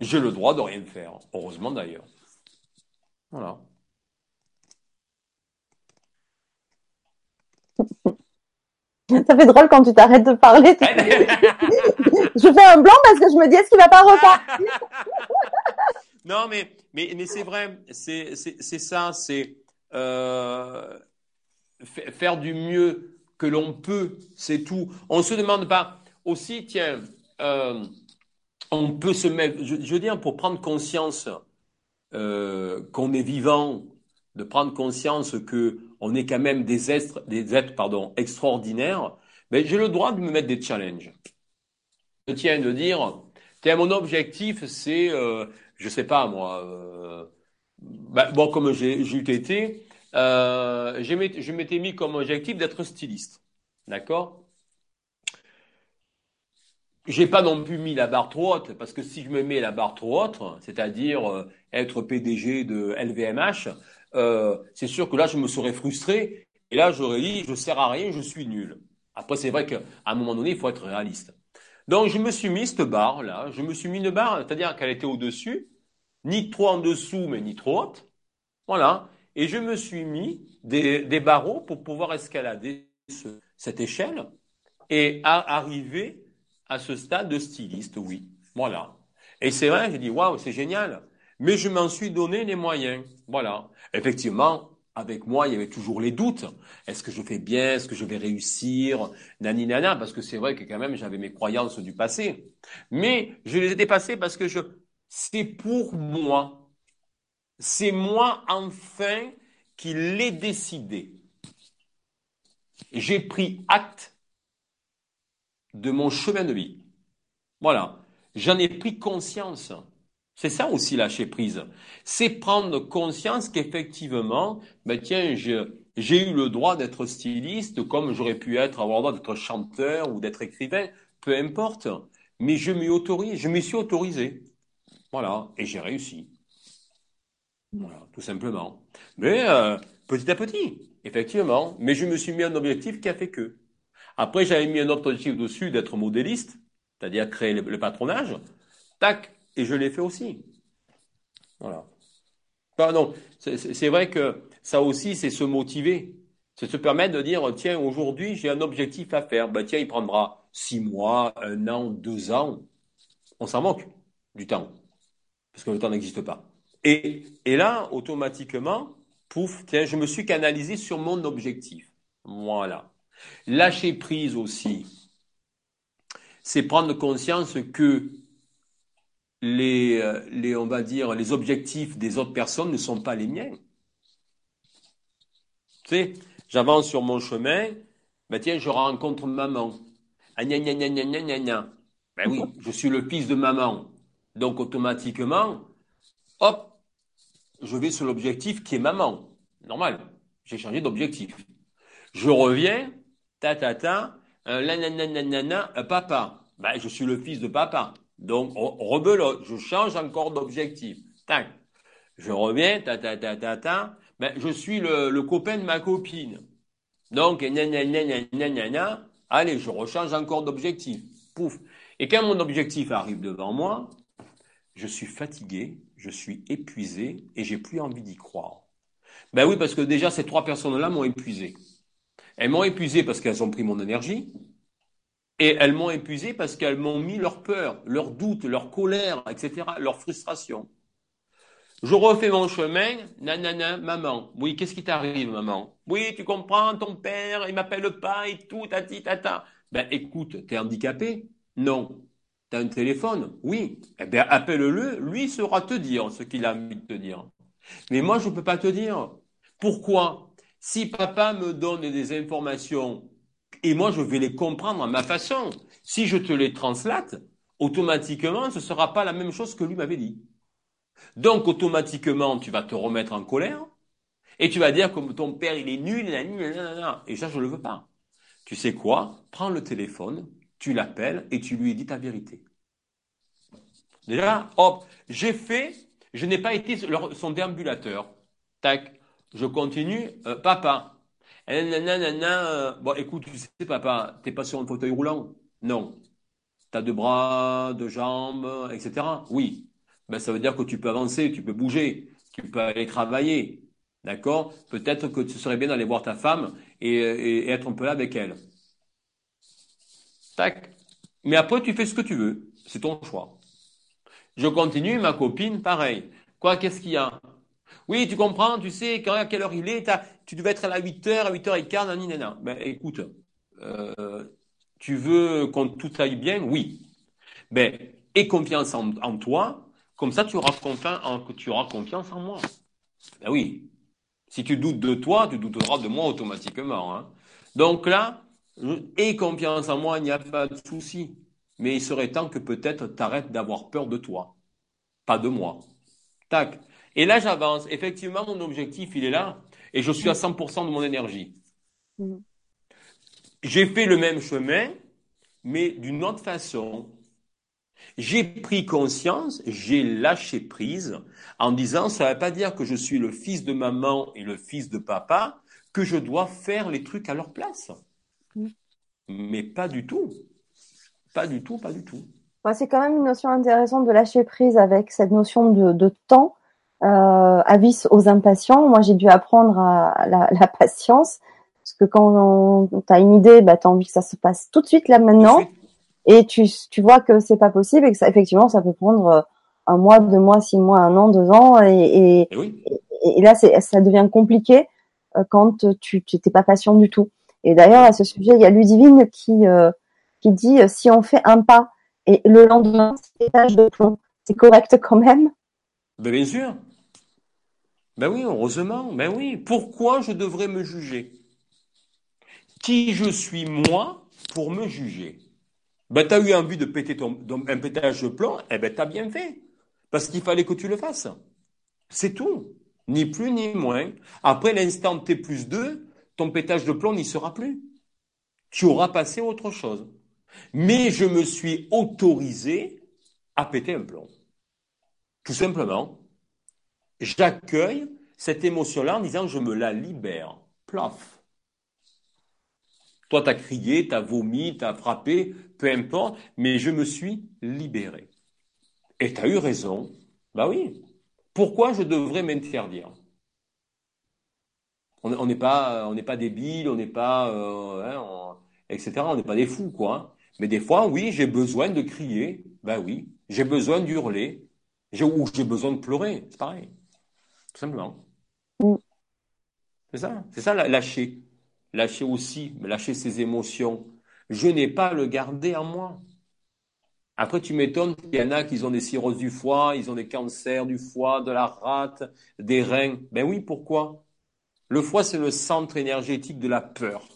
S2: j'ai le droit de rien faire. Heureusement d'ailleurs. Voilà. [laughs]
S1: Ça fait drôle quand tu t'arrêtes de parler. [laughs] [laughs] je fais un blanc parce que je me dis est-ce qu'il va pas repartir
S2: Non, mais mais mais c'est vrai, c'est c'est ça, c'est euh, faire du mieux que l'on peut, c'est tout. On se demande pas aussi, tiens, euh, on peut se mettre, je, veux dire, pour prendre conscience euh, qu'on est vivant, de prendre conscience que on est quand même des êtres, extraordinaires, mais j'ai le droit de me mettre des challenges. Je tiens de dire, tiens, mon objectif, c'est, euh, je sais pas moi, euh, ben, bon, comme j'ai été, euh, je m'étais mis comme objectif d'être styliste. D'accord? J'ai pas non plus mis la barre trop haute, parce que si je me mets la barre trop haute, c'est-à-dire euh, être PDG de LVMH, euh, c'est sûr que là, je me serais frustré. Et là, j'aurais dit, je sers à rien, je suis nul. Après, c'est vrai qu'à un moment donné, il faut être réaliste. Donc, je me suis mis cette barre là. Je me suis mis une barre, c'est-à-dire qu'elle était au-dessus, ni trop en dessous, mais ni trop haute. Voilà. Et je me suis mis des, des barreaux pour pouvoir escalader cette échelle et arriver à ce stade de styliste, oui. Voilà. Et c'est vrai, j'ai dit, waouh, c'est génial. Mais je m'en suis donné les moyens. Voilà. Effectivement, avec moi, il y avait toujours les doutes. Est-ce que je fais bien? Est-ce que je vais réussir? Nani nana, parce que c'est vrai que quand même j'avais mes croyances du passé. Mais je les ai dépassées parce que je, c'est pour moi. C'est moi enfin qui l'ai décidé. J'ai pris acte de mon chemin de vie. Voilà. J'en ai pris conscience. C'est ça aussi lâcher prise. C'est prendre conscience qu'effectivement, ben tiens, j'ai eu le droit d'être styliste comme j'aurais pu être, avoir le droit d'être chanteur ou d'être écrivain, peu importe. Mais je m'y suis autorisé. Voilà, et j'ai réussi. Voilà, tout simplement. Mais euh, petit à petit, effectivement. Mais je me suis mis un objectif qui a fait que. Après, j'avais mis un autre objectif dessus d'être modéliste, c'est-à-dire créer le patronage. Tac, et je l'ai fait aussi. Voilà. Pardon, c'est vrai que ça aussi, c'est se motiver. C'est se permettre de dire, tiens, aujourd'hui, j'ai un objectif à faire. Ben, tiens, il prendra six mois, un an, deux ans. On s'en moque du temps. Parce que le temps n'existe pas. Et, et là, automatiquement, pouf, tiens, je me suis canalisé sur mon objectif. Voilà. Lâcher prise aussi, c'est prendre conscience que les, euh, les, on va dire, les objectifs des autres personnes ne sont pas les miens. Tu sais, j'avance sur mon chemin, ben tiens, je rencontre maman. Ah, gna, gna, gna, gna. Ben oui, je suis le fils de maman. Donc automatiquement, hop, je vais sur l'objectif qui est maman. Normal, j'ai changé d'objectif. Je reviens, ta ta ta, euh, na, na, euh, papa. Ben, je suis le fils de papa. Donc, rebelote, je change encore d'objectif. Tac. Je reviens, ta ta ta ta. Ben, je suis le, copain de ma copine. Donc, nanana, allez, je rechange encore d'objectif. Pouf. Et quand mon objectif arrive devant moi, je suis fatigué, je suis épuisé et j'ai plus envie d'y croire. Ben oui, parce que déjà, ces trois personnes-là m'ont épuisé. Elles m'ont épuisé parce qu'elles ont pris mon énergie. Et elles m'ont épuisé parce qu'elles m'ont mis leur peur, leur doute, leur colère, etc., leur frustration. Je refais mon chemin, nanana, maman. Oui, qu'est-ce qui t'arrive, maman? Oui, tu comprends, ton père, il m'appelle pas et tout, tati, tata. Ben écoute, t'es handicapé? Non. T'as un téléphone? Oui. Eh bien, appelle-le, lui saura te dire ce qu'il a envie de te dire. Mais moi, je ne peux pas te dire. Pourquoi? Si papa me donne des informations et moi, je vais les comprendre à ma façon, si je te les translate, automatiquement, ce ne sera pas la même chose que lui m'avait dit. Donc automatiquement, tu vas te remettre en colère et tu vas dire que ton père il est nul, et ça je ne le veux pas. Tu sais quoi? Prends le téléphone, tu l'appelles et tu lui dis ta vérité. Déjà, hop, j'ai fait, je n'ai pas été son déambulateur. Tac, je continue, euh, papa. Euh, bon, écoute, tu sais, papa, t'es pas sur un fauteuil roulant? Non. T'as deux bras, deux jambes, etc. Oui ben, ça veut dire que tu peux avancer, tu peux bouger, tu peux aller travailler. D'accord? Peut-être que ce serait bien d'aller voir ta femme et, être un peu là avec elle. Tac. Mais après, tu fais ce que tu veux. C'est ton choix. Je continue, ma copine, pareil. Quoi, qu'est-ce qu'il y a? Oui, tu comprends, tu sais, à quelle heure il est, tu devais être à 8h, à 8h15, nanana. Ben, écoute, euh, tu veux qu'on tout aille bien? Oui. Ben, aie confiance en toi, comme ça, tu auras, confiance en, tu auras confiance en moi. Ben oui. Si tu doutes de toi, tu douteras de moi automatiquement. Hein. Donc là, aie confiance en moi, il n'y a pas de souci. Mais il serait temps que peut-être tu arrêtes d'avoir peur de toi, pas de moi. Tac. Et là, j'avance. Effectivement, mon objectif, il est là. Et je suis à 100% de mon énergie. Mm. J'ai fait le même chemin, mais d'une autre façon. J'ai pris conscience, j'ai lâché prise en disant ça ne veut pas dire que je suis le fils de maman et le fils de papa, que je dois faire les trucs à leur place. Mm. Mais pas du tout. Pas du tout, pas du tout.
S1: c'est quand même une notion intéressante de lâcher prise avec cette notion de, temps. Euh, avis aux impatients. Moi, j'ai dû apprendre à la, [laughs] patience. Parce que quand tu as une idée, bah, tu as envie que ça se passe tout de suite là maintenant et tu, tu vois que c'est pas possible et que ça, effectivement ça peut prendre euh, un mois, deux mois, six mois, un an, deux ans et, et, et, là ça devient compliqué euh, quand tu n'étais pas patient du tout. Et d'ailleurs à ce sujet il y a Ludivine qui euh, qui dit si on fait un pas et le lendemain c'est étage de plomb, c'est correct quand même?
S2: Ben bien sûr. Ben oui, heureusement. Ben oui. Pourquoi je devrais me juger? Qui je suis moi pour me juger? Ben, tu as eu envie de péter un pétage de plomb, eh ben, tu as bien fait. Parce qu'il fallait que tu le fasses. C'est tout. Ni plus ni moins. Après l'instant T plus 2, ton pétage de plomb n'y sera plus. Tu auras passé autre chose. Mais je me suis autorisé à péter un plomb. Tout simplement. J'accueille cette émotion-là en disant je me la libère. Plaf. Toi, tu as crié, tu as vomi, tu as frappé, peu importe, mais je me suis libéré. Et tu as eu raison. Bah oui. Pourquoi je devrais m'interdire? On n'est pas, on pas débile, on n'est pas, euh, hein, etc. On n'est pas des fous, quoi. Hein. Mais des fois, oui, j'ai besoin de crier. Bah oui. J'ai besoin d'hurler. Ou j'ai besoin de pleurer. C'est pareil. Tout simplement. Mm. C'est ça. C'est ça, lâcher lâcher aussi, lâcher ses émotions. Je n'ai pas à le garder en moi. Après, tu m'étonnes qu'il y en a qui ont des cirrhoses du foie, ils ont des cancers du foie, de la rate, des reins. Ben oui, pourquoi? Le foie, c'est le centre énergétique de la peur.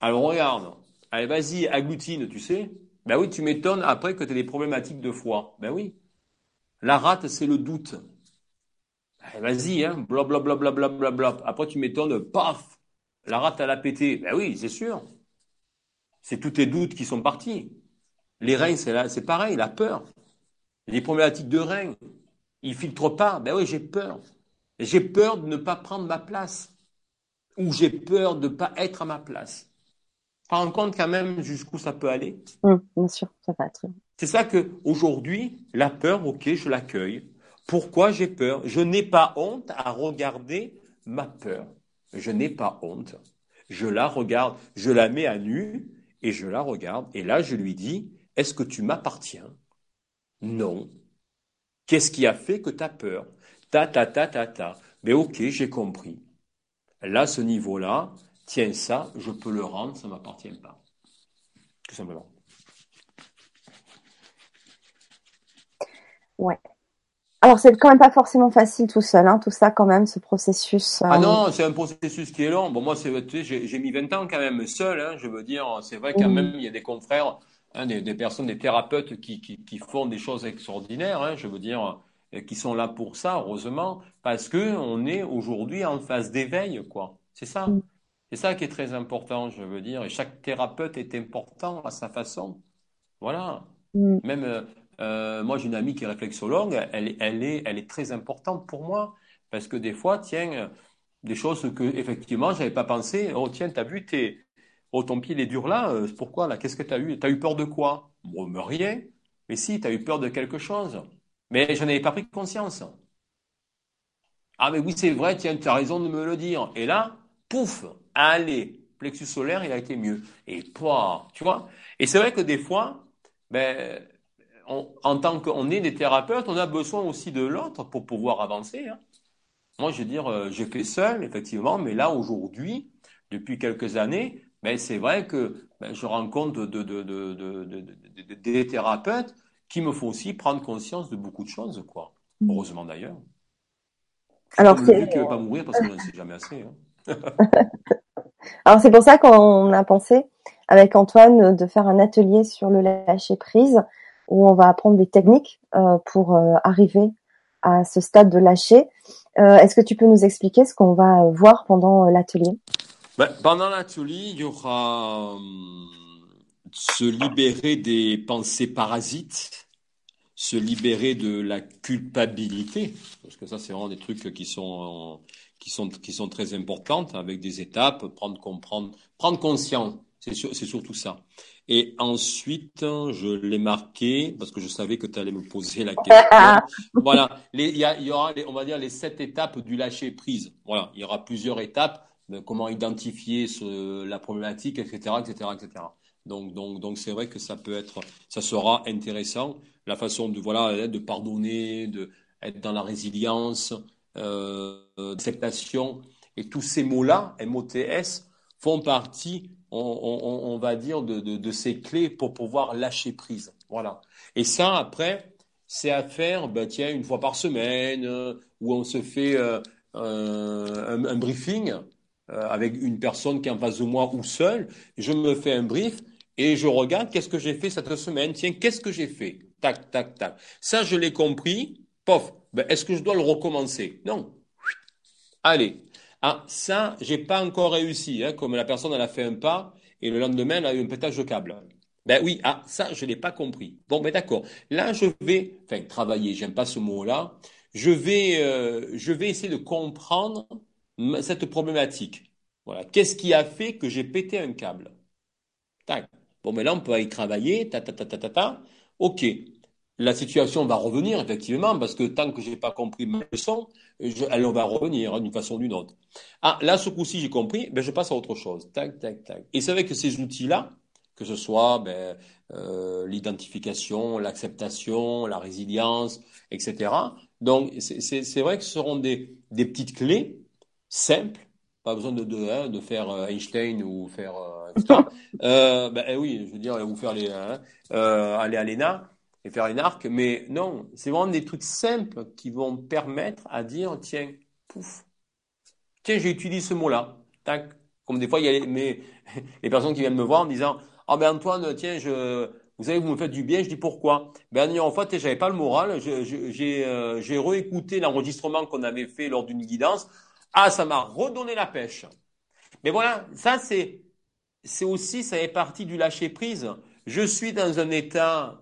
S2: Alors regarde, allez vas-y, agglutine, tu sais. Ben oui, tu m'étonnes après que tu as des problématiques de foie. Ben oui. La rate, c'est le doute. Vas-y, hein, blablabla. Après, tu m'étonnes, paf, la rate, elle a pété. Ben oui, c'est sûr. C'est tous tes doutes qui sont partis. Les reins, c'est, c'est pareil, la peur. Les problématiques de reins. Il filtre pas. Ben oui, j'ai peur. J'ai peur de ne pas prendre ma place. Ou j'ai peur de ne pas être à ma place. Tu rends compte quand même jusqu'où ça peut aller?
S1: Mmh, Bien sûr, ça va être.
S2: C'est ça que aujourd'hui, la peur, ok, je l'accueille. Pourquoi j'ai peur? Je n'ai pas honte à regarder ma peur. Je n'ai pas honte. Je la regarde, je la mets à nu et je la regarde. Et là, je lui dis, est-ce que tu m'appartiens? Non. Qu'est-ce qui a fait que tu as peur? Ta, ta, ta, ta, ta. Mais ok, j'ai compris. Là, ce niveau-là, tiens ça, je peux le rendre, ça ne m'appartient pas. Tout simplement.
S1: Ouais. Alors, c'est quand même pas forcément facile tout seul, hein, tout ça quand même, ce processus.
S2: Euh, ah non, c'est un processus qui est long. Bon, moi, c'est, tu sais, j'ai mis 20 ans quand même seul, hein, je veux dire. C'est vrai quand même, il y a des confrères, hein, des, des, personnes, des thérapeutes qui, qui, qui font des choses extraordinaires, je veux dire, qui sont là pour ça, heureusement, parce que on est aujourd'hui en phase d'éveil, quoi. C'est ça. Mm. C'est ça qui est très important, je veux dire. Et chaque thérapeute est important à sa façon. Voilà. Mm. Même, euh, euh, moi, j'ai une amie qui est réflexologue, elle, elle, est, elle est très importante pour moi. Parce que des fois, tiens, des choses que, effectivement, j'avais pas pensé. Oh, tiens, t'as vu, t'es, oh, ton pied, il est dur là. Euh, pourquoi, là? Qu'est-ce que t'as eu? T'as eu peur de quoi? Bon, rien. Mais si, t'as eu peur de quelque chose. Mais je n'avais pas pris conscience. Ah, mais oui, c'est vrai, tiens, tu as raison de me le dire. Et là, pouf, allez, plexus solaire, il a été mieux. Et toi, tu vois? Et c'est vrai que des fois, ben, en tant qu'on est des thérapeutes, on a besoin aussi de l'autre pour pouvoir avancer. Hein. Moi, je veux dire, euh, j'ai fait seul, effectivement, mais là, aujourd'hui, depuis quelques années, ben, c'est vrai que ben, je rencontre de, de, des thérapeutes qui me font aussi prendre conscience de beaucoup de choses, quoi. Mm. Heureusement d'ailleurs. Alors, c'est... qui ne veut pas mourir parce qu'on ne sait jamais assez. Hein. [laughs]
S1: Alors, c'est pour ça qu'on a pensé, avec Antoine, de faire un atelier sur le lâcher prise où on va apprendre des techniques euh, pour euh, arriver à ce stade de lâcher. Euh, est-ce que tu peux nous expliquer ce qu'on va voir pendant l'atelier?
S2: Ben, Pendant l'atelier, il y aura se libérer des pensées parasites, se libérer de la culpabilité, parce que ça c'est vraiment des trucs qui sont qui sont qui sont très importantes avec des étapes, prendre comprendre, prendre conscience, c'est c'est surtout ça. Et ensuite, je l'ai marqué parce que je savais que tu allais me poser la [laughs] question. voilà, il y, aura, on va dire, les sept étapes du lâcher prise. Voilà, il y aura plusieurs étapes, comment identifier la problématique, etc., etc., etc. Donc, donc, donc, c'est vrai que ça peut être, ça sera intéressant, la façon de, voilà, de pardonner, de être dans la résilience, euh, d'acceptation, et tous ces mots-là, MOTS, font partie on, va dire, de, ces clés pour pouvoir lâcher prise. Voilà. Et ça, après, c'est à faire, ben, tiens, une fois par semaine, euh, où on se fait euh, un, briefing euh, avec une personne qui est en face de moi ou seul. Je me fais un brief et je regarde qu'est-ce que j'ai fait cette semaine. Tiens, qu'est-ce que j'ai fait? Tac, tac, tac. Ça, je l'ai compris. Pof. Ben, est-ce que je dois le recommencer? Non. Allez, ah, ça, j'ai pas encore réussi, hein, comme la personne, elle a fait un pas, et le lendemain, elle a eu un pétage de câble. Ben oui, ah, ça, je l'ai pas compris. Bon, ben d'accord. Là, je vais, enfin, travailler, j'aime pas ce mot-là. Je vais, euh, essayer de comprendre cette problématique. Voilà. Qu'est-ce qui a fait que j'ai pété un câble? Tac. Bon, mais là, on peut y travailler, ta, ta, ta, ta, ta, ta. OK la situation va revenir effectivement parce que tant que j'ai pas compris ma leçon, elle va revenir hein, d'une façon ou d'une autre. Ah là ce coup-ci j'ai compris, ben je passe à autre chose. Tac tac tac. Et c'est vrai que ces outils-là, que ce soit ben, euh, l'identification, l'acceptation, la résilience, etc. Donc c'est vrai que ce seront des, des petites clés simples, pas besoin de de, hein, de faire euh, Einstein ou faire euh, [laughs] ben eh oui, je veux dire, ou faire les hein, aller à l'ENA et faire une arc, mais non, c'est vraiment des trucs simples qui vont permettre à dire, tiens, pouf, tiens, j'ai utilisé ce mot-là, tac, comme des fois, il y a les, mais, [laughs] les personnes qui viennent me voir en disant, ah ben Antoine, tiens, je, vous savez, vous me faites du bien, je dis pourquoi Ben en fait, j'avais pas le moral, j'ai euh, réécouté l'enregistrement qu'on avait fait lors d'une guidance, ah, ça m'a redonné la pêche. Mais voilà, ça c'est aussi, ça est partie du lâcher prise. Je suis dans un état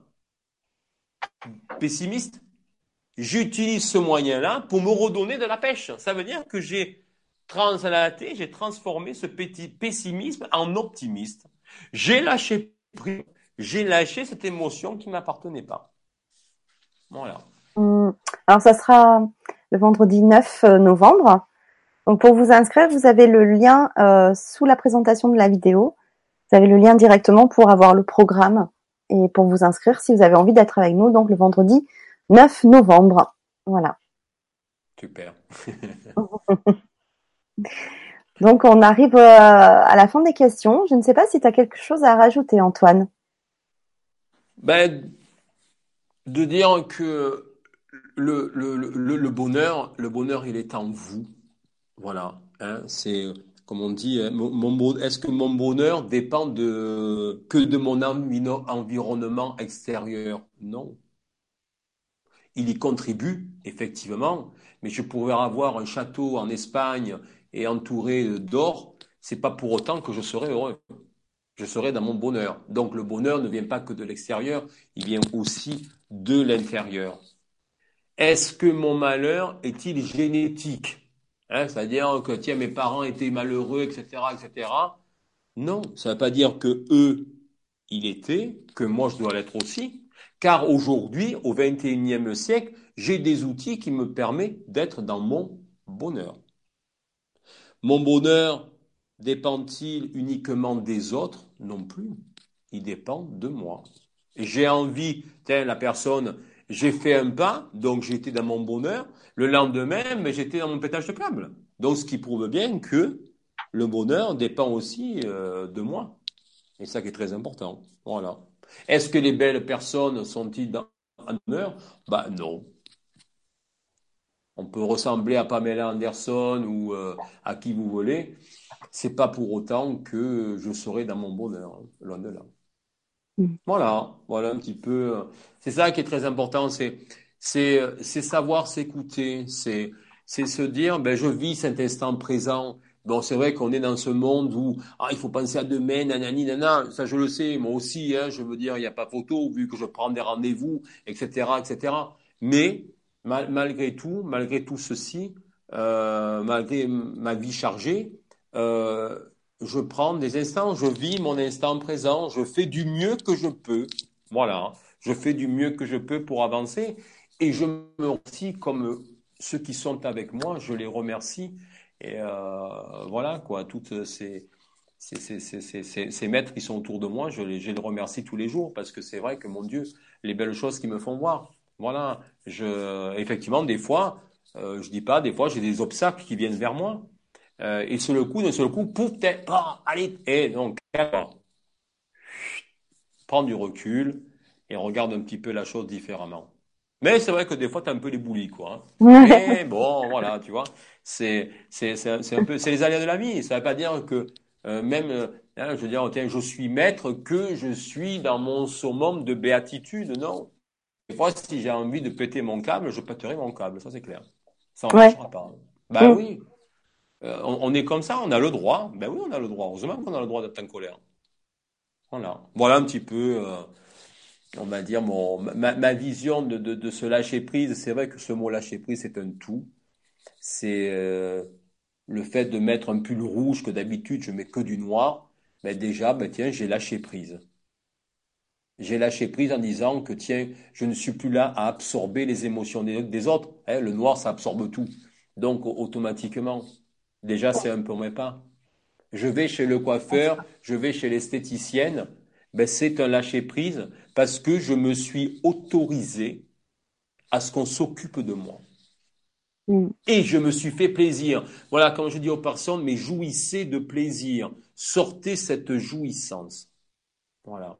S2: pessimiste, j'utilise ce moyen-là pour me redonner de la pêche. Ça veut dire que j'ai translaté, j'ai transformé ce petit pessimisme en optimiste. J'ai lâché prise, j'ai lâché cette émotion qui m'appartenait pas. Voilà.
S1: Hum, alors ça sera le vendredi 9 euh, novembre. Pour vous inscrire, vous avez le lien euh, sous la présentation de la vidéo. Vous avez le lien directement pour avoir le programme et pour vous inscrire si vous avez envie d'être avec nous. Donc le vendredi 9 novembre. Voilà.
S2: Super. [laughs]
S1: Donc on arrive euh, à la fin des questions. Je ne sais pas si tu as quelque chose à rajouter, Antoine.
S2: Ben, de dire que le, le, le, le, bonheur, le bonheur, il est en vous. Voilà. Hein, c'est comme on dit, hein, mon, est-ce que mon bonheur dépend de que de mon environnement extérieur? Non. Il y contribue, effectivement, mais je pourrais avoir un château en Espagne et entouré d'or, c'est pas pour autant que je serai heureux. Je serai dans mon bonheur. Donc le bonheur ne vient pas que de l'extérieur, il vient aussi de l'intérieur. Est-ce que mon malheur est-il génétique? Hein, C'est-à-dire que tiens, mes parents étaient malheureux, etc., etc. Non, ça ne veut pas dire que eux, il était, que moi je dois l'être aussi. Car aujourd'hui, au XXIe siècle, j'ai des outils qui me permettent d'être dans mon bonheur. Mon bonheur dépend-il uniquement des autres? Non plus. Il dépend de moi. J'ai envie, tiens, la personne, j'ai fait un pas, donc j'étais dans mon bonheur. Le lendemain, mais j'étais dans mon pétage de câble. Donc, ce qui prouve bien que le bonheur dépend aussi euh, de moi. Et ça qui est très important. Voilà. Est-ce que les belles personnes sont-ils dans un bonheur Bah non. On peut ressembler à Pamela Anderson ou euh, à qui vous voulez. C'est pas pour autant que je serai dans mon bonheur, loin de là. Mm. Voilà, voilà un petit peu. Euh, c'est ça qui est très important, c'est c'est c'est savoir s'écouter, c'est c'est se dire ben je vis cet instant présent. Bon, c'est vrai qu'on est dans ce monde où ah, il faut penser à demain, nanani, nanana. Ça, je le sais, moi aussi. Hein, je veux dire, il n'y a pas photo vu que je prends des rendez-vous, etc., etc. Mais malgré tout, malgré tout ceci, euh, malgré ma vie chargée, euh, je prends des instants, je vis mon instant présent, je fais du mieux que je peux. Voilà, je fais du mieux que je peux pour avancer et je me remercie comme ceux qui sont avec moi, je les remercie. Et euh, voilà, quoi, toutes ces, ces, ces, ces, maîtres qui sont autour de moi, je les, je les remercie tous les jours parce que c'est vrai que, mon Dieu, les belles choses qu'ils me font voir. Voilà, je, effectivement, des fois, euh, je dis pas, des fois, j'ai des obstacles qui viennent vers moi. Euh, et sur le coup, d'un seul coup, pouf, pas, allez, et donc, prends du recul et regarde un petit peu la chose différemment. Mais c'est vrai que des fois, tu as un peu les boulis, quoi. Hein. Mais bon, voilà, tu vois, c'est, c'est, c'est, un peu, c'est les aléas de la vie. Ça veut pas dire que euh, même, hein, je veux dire, tiens, je suis maître, que je suis dans mon summum de béatitude. Non. Des fois, si j'ai envie de péter mon câble, je pèterai mon câble, ça c'est clair. Ça ne marchera pas. Bah mm. oui. Euh, on, est comme ça, on a le droit. Ben oui, on a le droit. Heureusement qu'on a le droit d'être en colère. Voilà. Voilà un petit peu, euh, on va dire, mon, ma, vision de, de, ce lâcher prise. C'est vrai que ce mot lâcher prise, c'est un tout. C'est euh, le fait de mettre un pull rouge que d'habitude je mets que du noir. Mais ben déjà, ben tiens, j'ai lâché prise. J'ai lâché prise en disant que tiens, je ne suis plus là à absorber les émotions des, autres. Hein, le noir, ça absorbe tout. Donc automatiquement, déjà c'est un peu mes pas. Je vais chez le coiffeur, je vais chez l'esthéticienne, ben, c'est un lâcher prise parce que je me suis autorisé à ce qu'on s'occupe de moi. Mm. Et je me suis fait plaisir. Voilà, quand je dis aux personnes, mais jouissez de plaisir. Sortez cette jouissance. Voilà.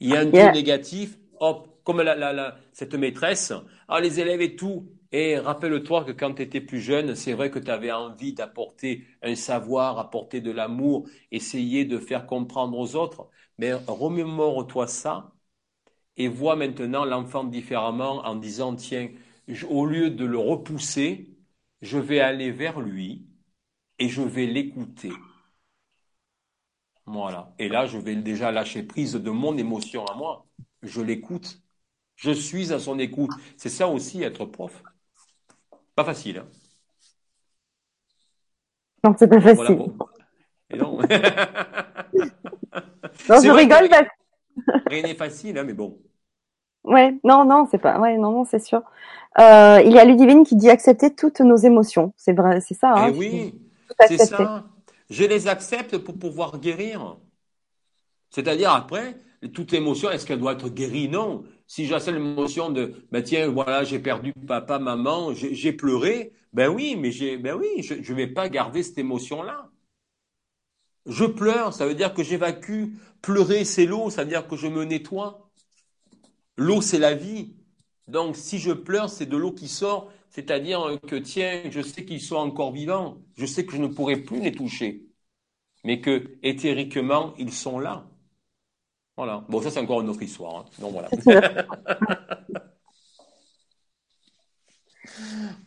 S2: Il y a un yeah. négatif, hop, comme la, la, la, cette maîtresse, ah, les élèves et tout. Et rappelle-toi que quand tu étais plus jeune, c'est vrai que tu avais envie d'apporter un savoir, apporter de l'amour, essayer de faire comprendre aux autres. Mais remémore-toi ça et vois maintenant l'enfant différemment en disant, tiens, au lieu de le repousser, je vais aller vers lui et je vais l'écouter. Voilà. Et là, je vais déjà lâcher prise de mon émotion à moi. Je l'écoute. Je suis à son écoute. C'est ça aussi être prof. Pas facile. Hein.
S1: non, c'est pas facile.
S2: Et non. [laughs] [laughs] non,
S1: je rigole. [laughs]
S2: Rien n'est facile, hein, mais bon.
S1: Ouais, non, non, c'est pas. Ouais, non, non, c'est sûr. Euh, il y a Ludivine qui dit accepter toutes nos émotions. C'est vrai, c'est ça. Hein,
S2: eh oui, c'est ça. Je les accepte pour pouvoir guérir. C'est-à-dire après, toute émotion, est-ce qu'elle doit être guérie? Non. Si j'ai l'émotion de, ben tiens, voilà, j'ai perdu papa, maman, j'ai pleuré, ben oui, mais j'ai, ben oui, je ne vais pas garder cette émotion-là. Je pleure, ça veut dire que j'évacue. Pleurer, c'est l'eau, ça veut dire que je me nettoie. L'eau, c'est la vie. Donc, si je pleure, c'est de l'eau qui sort, c'est-à-dire que, tiens, je sais qu'ils sont encore vivants, je sais que je ne pourrai plus les toucher, mais que, éthériquement, ils sont là. Voilà. Bon, ça, c'est encore une autre histoire. Hein. voilà. [laughs]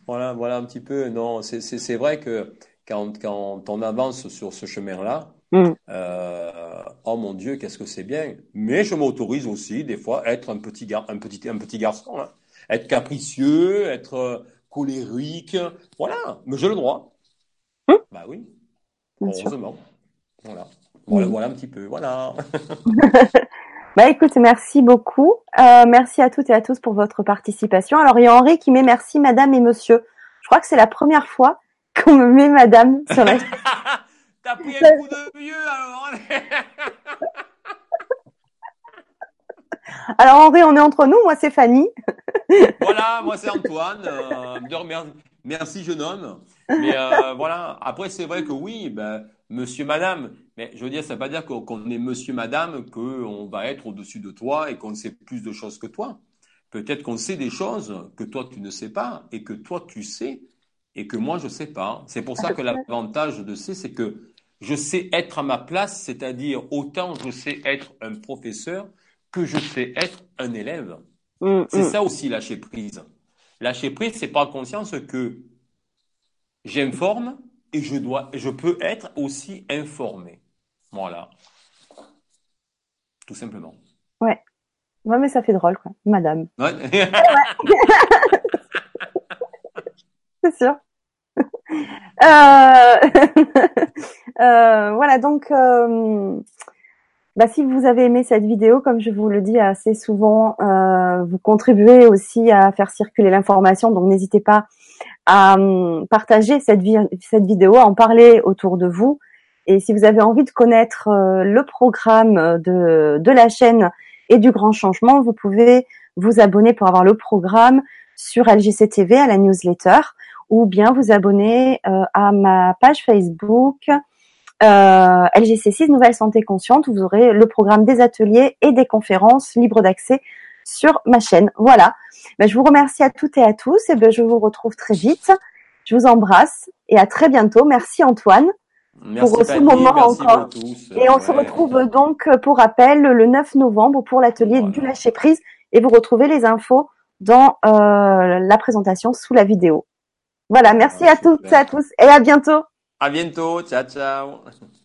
S2: voilà, voilà un petit peu. Non, c'est vrai que quand, quand on avance sur ce chemin-là, mm. euh, oh mon Dieu, qu'est-ce que c'est bien. Mais je m'autorise aussi, des fois, être un petit, gar un petit, un petit garçon. Hein. Être capricieux, être euh, colérique. Voilà, mais j'ai le droit. Mm. Bah oui, heureusement. Voilà. Voilà, voilà un petit peu. Voilà. [laughs]
S1: bah écoute, merci beaucoup. Euh, merci à toutes et à tous pour votre participation. Alors il y a Henri qui met merci madame et monsieur. Je crois que c'est la première fois qu'on me met madame sur la... [laughs]
S2: T'as pris un coup de vieux alors [laughs]
S1: Alors Henri, on est entre nous, moi c'est Fanny.
S2: voilà, moi c'est Antoine. Euh, merci jeune homme. Mais euh, voilà, après c'est vrai que oui, ben, monsieur, madame, mais je veux dire, ça ne veut pas dire qu'on est monsieur, madame, qu'on va être au-dessus de toi et qu'on sait plus de choses que toi. Peut-être qu'on sait des choses que toi tu ne sais pas et que toi tu sais et que moi je sais pas. C'est pour ça que l'avantage de C, c'est que je sais être à ma place, c'est-à-dire autant je sais être un professeur que je sais être un élève. Mm, c'est mm. ça aussi lâcher prise. Lâcher prise, c'est prendre conscience que j'informe et je dois, je peux être aussi informé. Voilà. Tout simplement.
S1: Ouais. Ouais, mais ça fait drôle, quoi. Madame. [laughs] Ouais. [laughs] c'est sûr. [laughs] Euh, euh, voilà, donc, euh, bah, si vous avez aimé cette vidéo, comme je vous le dis assez souvent, vous contribuez aussi à faire circuler l'information, donc n'hésitez pas à partager cette, cette vidéo, à en parler autour de vous. Et si vous avez envie de connaître le programme de, de la chaîne et du grand changement, vous pouvez vous abonner pour avoir le programme sur LGC TV à la newsletter ou bien vous abonner euh, à ma page Facebook euh, LGC6 Nouvelle Santé Consciente. Où vous aurez le programme des ateliers et des conférences libres d'accès sur ma chaîne. Voilà. Ben, je vous remercie à toutes et à tous et ben, je vous retrouve très vite. Je vous embrasse et à très bientôt. Merci Antoine.
S2: Pour ce moment encore.
S1: Et on se retrouve donc pour rappel le 9 novembre pour l'atelier du lâcher prise et vous retrouvez les infos dans euh, la présentation sous la vidéo. Voilà, merci à toutes et à tous et à bientôt.
S2: À bientôt, ciao ciao. [laughs]